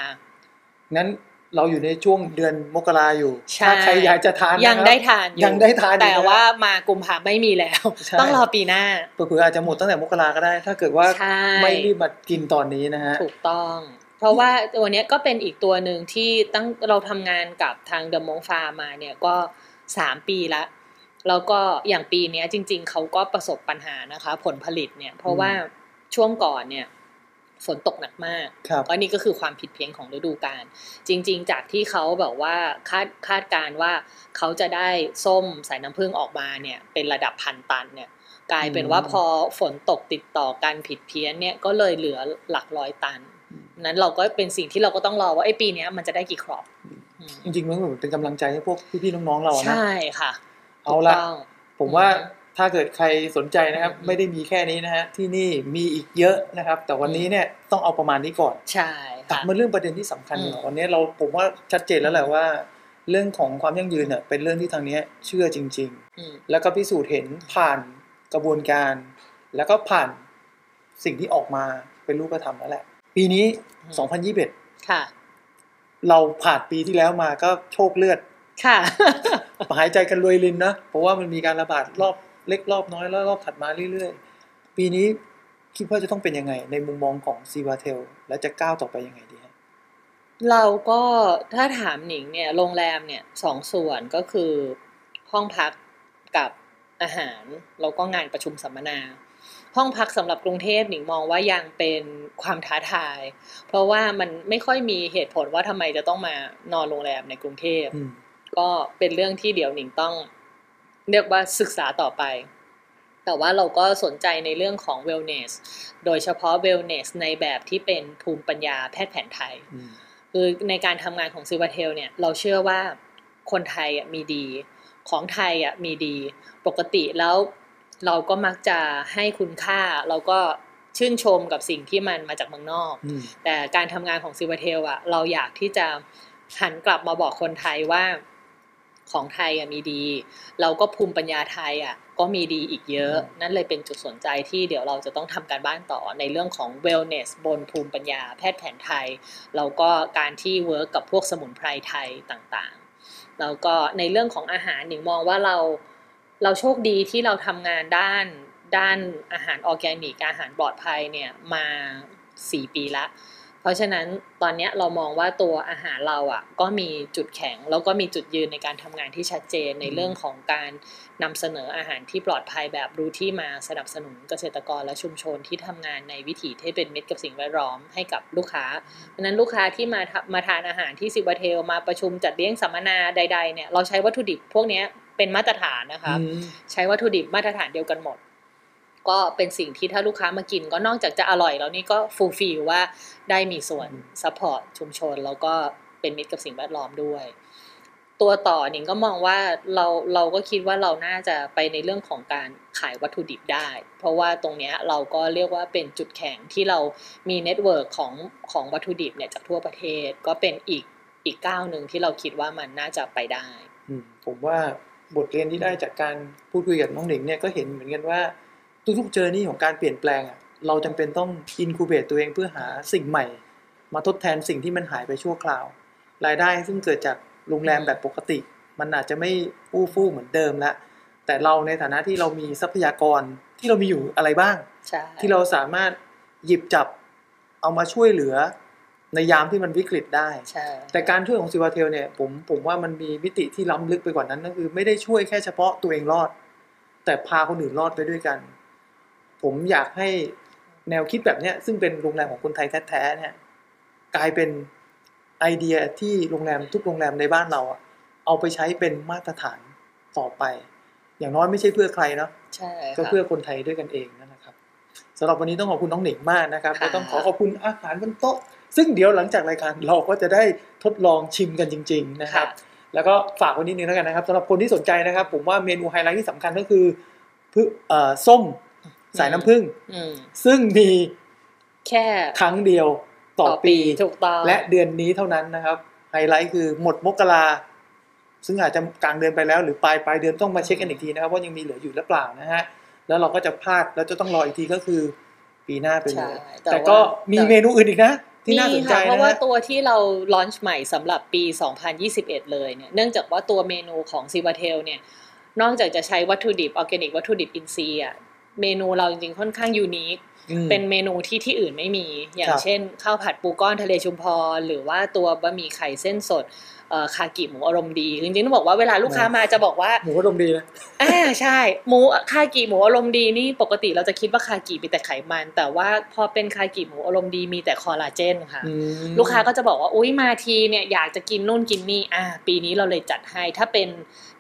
งั้นเราอยู่ในช่วงเดือนมกราอยู่
ใช่
ถ้าใครอยากจะทาน
ยัง
นะครับ
ได้ทานอ
ยังได้ทานอยู่
แต่
นะครับ
ว่ามากุมภาไม่มีแล้ว
ใช่
ต้องรอปีหน้า
เผื่อๆอาจจะหมดตั้งแต่มกราก็ได้ ถ้าเกิดว่า
ใช่
ไม่รีบมากินตอนนี้นะฮะ
ถูกต้อง เพราะว่าตัวเนี้ยก็เป็นอีกตัวหนึ่งที่ตั้งเราทำงานกับทางเดอะมงฟาร์มาเนี่ยก็ สามปีละแล้วก็อย่างปีเนี้ยจริง ๆเขาก็ประสบปัญหานะคะ ผลผลิตเนี่ย เพราะว่าช่วงก่อนเนี่ยฝนตกหนักมาก
ครับ
อันนี้ก็คือความผิดเพี้ยนของฤดูกาล จริง ๆ จากที่เขาแบบว่าคาดคาดการณ์ว่าเขาจะได้ส้มสายน้ำผึ้งออกมาเนี่ย เป็นระดับพันตันเนี่ย กลายเป็นว่า
อืม
พอฝนตกติดต่อกันผิดเพี้ยนเนี่ยก็เลยเหลือหลักร้อยตัน นั้นเราก็เป็นสิ่งที่เราก็ต้องรอว่าไอ้ปีเนี้ยมันจะได้กี่ครอบอืม
จริงๆมันเหมือนเป็นกำลังใจให้พวกพี่ๆน้องๆเรานะ
ใช่ค่ะ
เอาละ
ถูกต้อง
ผมว่า
อืม
ถ้าเกิดใครสนใจนะครับ
อืม
ไม่ได้มีแค่นี้นะฮะที่นี่มีอีกเยอะนะครับ แต่วันนี้เนี่ยต้องเอาประมาณนี้ก่อน
ใช่
กลับ
ค่ะ
มาเรื่องประเด็นที่สำคัญ
อืม
ก่อนวันนี้เราผมว่าชัดเจนแล้วแหละว่า เรื่องของความยั่งยืนเนี่ยเป็นเรื่องที่ทางเนี้ยเชื่อจริง
อืม
ๆแล้วก็พิสูจน์เห็นผ่านกระบวนการ แล้วก็ผ่านสิ่งที่ออกมาเป็นรูปธรรมแล้วแหละ ปีนี้ 2021
ค่ะ
เราผ่านปีที่แล้วมาก็โชคเลือด
ค่ะ
หายใจกันรวยลินนะเพราะว่ามันมีการระบาดรอบเล็กรอบน้อยแล้วรอบถัดมาเรื่อยๆ ปีนี้คิดว่าจะต้องเป็นยังไง ในมุมมองของซีวาเทลและจะก้าวต่อไปยังไงดีฮะ
เราก็ถ้าถามหนิงเนี่ยโรงแรมเนี่ยสองส่วนก็คือห้องพักกับอาหารแล้วก็งานประชุมสัมมนา ห้องพักสำหรับกรุงเทพหนิงมองว่ายังเป็นความท้าทาย เพราะว่ามันไม่ค่อยมีเหตุผลว่าทำไมจะต้องมานอนโรงแรมในกรุงเทพ
อืม
ก็เป็นเรื่องที่เดี๋ยวหนิงต้องเรียกว่าศึกษาต่อไป แต่ว่าเราก็สนใจในเรื่องของ wellness โดยเฉพาะ wellness ในแบบที่เป็นภูมิปัญญาแพทย์แผนไทย
อืม
คือในการทำงานของซิวาเทลเนี่ย เราเชื่อว่าคนไทยอะมีดี ของไทยอะมีดี ปกติแล้ว เราก็มักจะให้คุณค่าเราก็ชื่นชมกับสิ่งที่มันมาจากเมืองนอก
อืม
แต่การทำงานของซิวาเทลอะเราอยากที่จะหันกลับมาบอกคนไทยว่าของไทยอะมีดี เราก็ภูมิปัญญาไทยอะก็มีดีอีกเยอะ นั่นเลยเป็นจุดสนใจที่เดี๋ยวเราจะต้องทำการบ้านต่อในเรื่องของ wellness บนภูมิปัญญาแพทย์แผนไทย แล้วก็การที่ work กับพวกสมุนไพรไทยต่างๆ แล้วก็ในเรื่องของอาหารหนิงมองว่าเรา เราโชคดีที่เราทำงานด้านด้านอาหารออร์แกนิกอาหารปลอดภัยเนี่ยมาสี่ปีละ เพราะฉะนั้นตอนเนี้ยเรามองว่าตัวอาหารเราอะก็มีจุดแข็ง แล้วก็มีจุดยืนในการทำงานที่ชัดเจนในเรื่องของการนำเสนออาหารที่ปลอดภัยแบบรู้ที่มาสนับสนุนเกษตรกรและชุมชนที่ทำงานในวิถีที่เป็นมิตรกับสิ่งแวดล้อมให้กับลูกค้า เพราะฉะนั้นลูกค้าที่มาทำมาทานอาหารที่ซิบาเทลมาประชุมจัดเลี้ยงสัมมนาใดๆเนี่ยเราใช้วัตถุดิบพวกเนี้ย เป็นมาตรฐานนะคะ
อืม
ใช้วัตถุดิบมาตรฐานเดียวกันหมด ก็เป็นสิ่งที่ถ้าลูกค้ามากิน ก็นอกจากจะอร่อยแล้วนี่ก็ fulfill ว่าได้มีส่วน support ชุมชน แล้วก็เป็นมิตรกับสิ่งแวดล้อมด้วย ตัวต่อหนิงก็มองว่าเราเราก็คิดว่าเราน่าจะไปในเรื่องของการขายวัตถุดิบได้ เพราะว่าตรงเนี้ยเราก็เรียกว่าเป็นจุดแข็งที่เรามี network ของของวัตถุดิบเนี่ยจากทั่วประเทศก็เป็นอีกอีกก้าวหนึ่งที่เราคิดว่ามันน่าจะไปได้
อืมผมว่า บทเรียนที่ได้จากการพูดคุยกับน้องหนิงเนี่ยก็เห็นเหมือนกันว่าทุกๆเจอนี่ของการเปลี่ยนแปลงอะเราจำเป็นต้องอินคูเบตตัวเองเพื่อหาสิ่งใหม่ มาทดแทนสิ่งที่มันหายไปชั่วคราว รายได้ซึ่งเกิดจากโรงแรมแบบปกติ มันอาจจะไม่อู้ฟู่เหมือนเดิมละแต่เราในฐานะที่เรามีทรัพยากรที่เรามีอยู่อะไรบ้าง ที่เราสามารถหยิบจับเอามาช่วยเหลือ ในยามที่มันวิกฤตได้
ใช่
แต่การช่วยของซิวาเทลเนี่ยผมผมว่ามันมีมิติที่ล้ำลึกไปกว่านั้นก็คือไม่ได้ช่วยแค่เฉพาะตัวเองรอด แต่พาคนอื่นรอดไปด้วยกัน ผมอยากให้แนวคิดแบบเนี้ยซึ่งเป็นโรงแรมของคนไทยแท้ๆเนี่ยกลายเป็นไอเดียที่โรงแรมทุกโรงแรมในบ้านเราอะเอาไปใช้เป็นมาตรฐานต่อไป อย่างน้อยไม่ใช่เพื่อใครเนาะ
ใช่
ก็
ค่ะ
เพื่อคนไทยด้วยกันเองนั่นแหละครับสำหรับวันนี้ต้องขอบคุณน้องหนิงมากนะครับ
ค่ะ
และต้องขอขอบคุณอาหารบนโต๊ะ ซึ่งเดี๋ยวหลังจากรายการเราก็จะได้ทดลองชิมกันจริง ๆ นะครับ แล้วก็ฝากไว้นิดนึงแล้วกันนะครับสำหรับคนที่สนใจนะครับ ผมว่าเมนูไฮไลท์ที่สำคัญก็คือพึ่งเอ่อส้มสายน้ำผึ้ง
อืม
ซึ่งมี
แค่
ครั้งเดียวต่อปี
ถูกต้อง
และเดือนนี้เท่านั้นนะครับไฮไลท์คือหมดมกราซึ่งอาจจะกลางเดือนไปแล้วหรือปลายปลายเดือนต้องมาเช็คกันอีกทีนะครับว่ายังมีเหลืออยู่หรือเปล่านะฮะแล้วเราก็จะพลาดแล้วจะต้องรออีกทีก็คือ ปีหน้าไปเล
ใช่แต่
แต่ก็
ว่า
มี
แต่
เมนูอื่นอีกนะ ที่น่าสนใจ
ค่ะ
นะเพ
ราะว่า
ฮะ
ตัวที่เรา launch ใหม่สำหรับปี 2021 เลยเนี่ยเนื่องจากว่าตัวเมนูของซิวาเทลเนี่ยนอกจากจะใช้วัตถุดิบออร์แกนิกวัตถุดิบอินทรีย์อะเมนูเราจริงๆค่อนข้าง unique
อืม
เป็นเมนูที่ที่อื่นไม่มี อย่า
ค
ง
รับ
เช่นข้าวผัดปูก้อนทะเลชุมพรหรือว่าตัวบะหมี่ไข่เส้นสดเอ่อ คากิหมูอารมณ์ดีจริงๆต้องบอกว่าเวลาลูกค้ามาจะบอกว่า
หมูอารมณ์ดีนะ
อ่าใช่หมูคากิหมูอารมณ์ดีนี่ปกติเราจะคิดว่าคากิมีแต่ไขมัน แต่ว่าพอเป็นคากิหมูอารมณ์ดีมีแต่คอลลาเจนค่ะ
อืม
ลูกค้าก็จะบอกว่าอุ้ยมาทีเนี่ยอยากจะกินนู่นกินนี่อ่าปีนี้เราเลยจัดให้ถ้าเป็น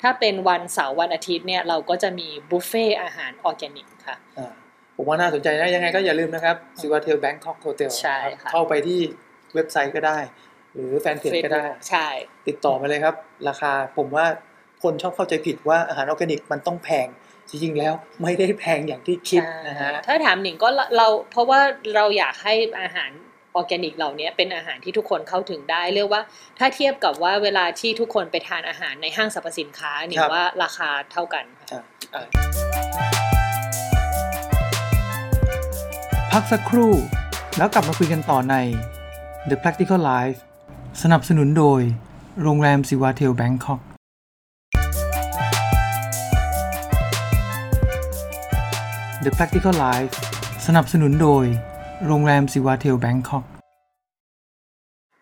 ถ้าเป็นวันเสาร์วันอาทิตย์เนี่ยเราก็จะมีบุฟเฟ่อาหารออร์แกนิกค่ะ
อ่าผมว่าน่าสนใจนะยังไงก็อย่าลืมนะครับซิวาเทล Bangkok Hotel
ใช่ค่ะ
เข้าไปที่เว็บไซต์ก็ได้ หรือแฟนเพจก็ได้
ใช่
ติดต่อมาเลยครับ ราคาผมว่าคนชอบเข้าใจผิดว่าอาหารออร์แกนิกมันต้องแพงจริงๆแล้วไม่ได้แพงอย่างที่คิดนะฮะ
ถ้าถามหนิงก็เราเพราะว่าเราอยากให้อาหารออร์แกนิกเหล่านี้เป็นอาหารที่ทุกคนเข้าถึงได้ เรียกว่าถ้าเทียบกับว่าเวลาที่ทุกคนไปทานอาหารในห้างสรรพสินค้าหนิง
ครับ
ว่าราคาเท่ากันค่ะ
อะอะ
พักสักครู่แล้วกลับมาคุยกันต่อใน The Practical Life สนับสนุนโดย โรงแรมซิวาเทลแบงคอก The Practical Life สนับสนุนโดย โรงแรมซิวาเทลแบงคอก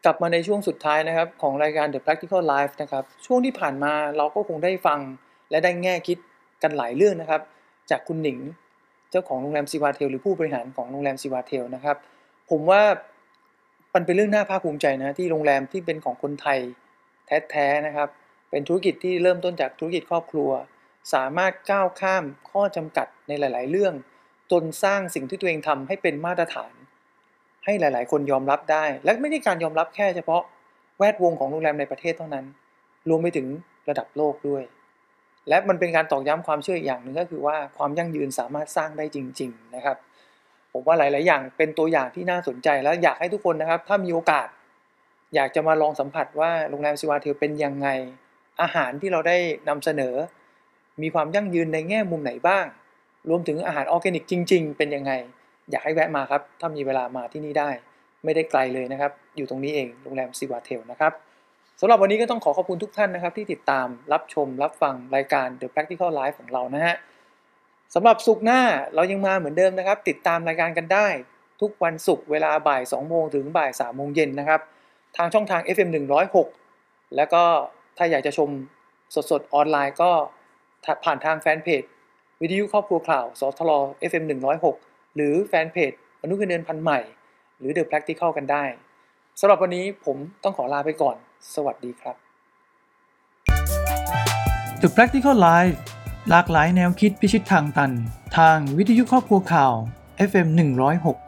กลับมาในช่วงสุดท้ายนะครับ ของรายการ The Practical Life นะครับ ช่วงที่ผ่านมาเราก็คงได้ฟังและได้แง่คิดกันหลายเรื่องนะครับ จากคุณหนิง เจ้าของโรงแรมซิวาเทลหรือผู้บริหารของโรงแรมซิวาเทลนะครับ ผมว่า มันเป็นเรื่องน่าภาคภูมิใจนะที่โรงแรมที่เป็นของคนไทยแท้ๆนะครับ เป็นธุรกิจที่เริ่มต้นจากธุรกิจครอบครัว สามารถก้าวข้ามข้อจำกัดในหลาย ๆ เรื่องจนสร้างสิ่งที่ตัวเองทำให้เป็นมาตรฐาน ให้หลาย ๆ คนยอมรับได้ และไม่ได้การยอมรับแค่เฉพาะแวดวงของโรงแรมในประเทศเท่านั้น รวมไปถึงระดับโลกด้วย และมันเป็นการตอกย้ำความเชื่ออีกอย่างหนึ่งก็คือว่าความยั่งยืนสามารถสร้างได้จริง ๆ นะครับ ผมว่าหลาย ๆ อย่างเป็นตัวอย่างที่น่าสนใจและอยากให้ทุกคนนะครับ ถ้ามีโอกาส อยากจะมาลองสัมผัสว่าโรงแรมซิวาเทลเป็นยังไง อาหารที่เราได้นำเสนอ มีความยั่งยืนในแง่มุมไหนบ้าง รวมถึงอาหารออร์แกนิกจริง ๆ เป็นยังไง อยากให้แวะมาครับ ถ้ามีเวลามาที่นี่ได้ ไม่ได้ไกลเลยนะครับ อยู่ตรงนี้เองโรงแรมซิวาเทลนะครับสำหรับวันนี้ก็ต้องขอขอบคุณทุกท่านนะครับ ที่ติดตามรับชมรับฟังรายการ The Practical Life ของเรานะฮะ สำหรับสุกหน้าเรายังมาเหมือนเดิมนะครับ ติดตามรายการกันได้ ทุกวันศุกร์เวลาบ่าย 2 โมงถึงบ่าย 3 โมงเย็นนะครับ ทางช่องทาง FM 106 แล้วก็ถ้าอยากจะชมสดๆ ออนไลน์ก็ผ่านทางแฟนเพจวิทยุครอบครัวข่าวสทล FM 106 หรือแฟนเพจมนุษย์เงินเดือนพันใหม่ หรือ The Practical กันได้สำหรับวันนี้ผมต้องขอลาไปก่อน สวัสดีครับ
The Practical Life หลากหลายแนวคิดพิชิตทางตัน ทางวิทยุครอบครัวข่าว FM 106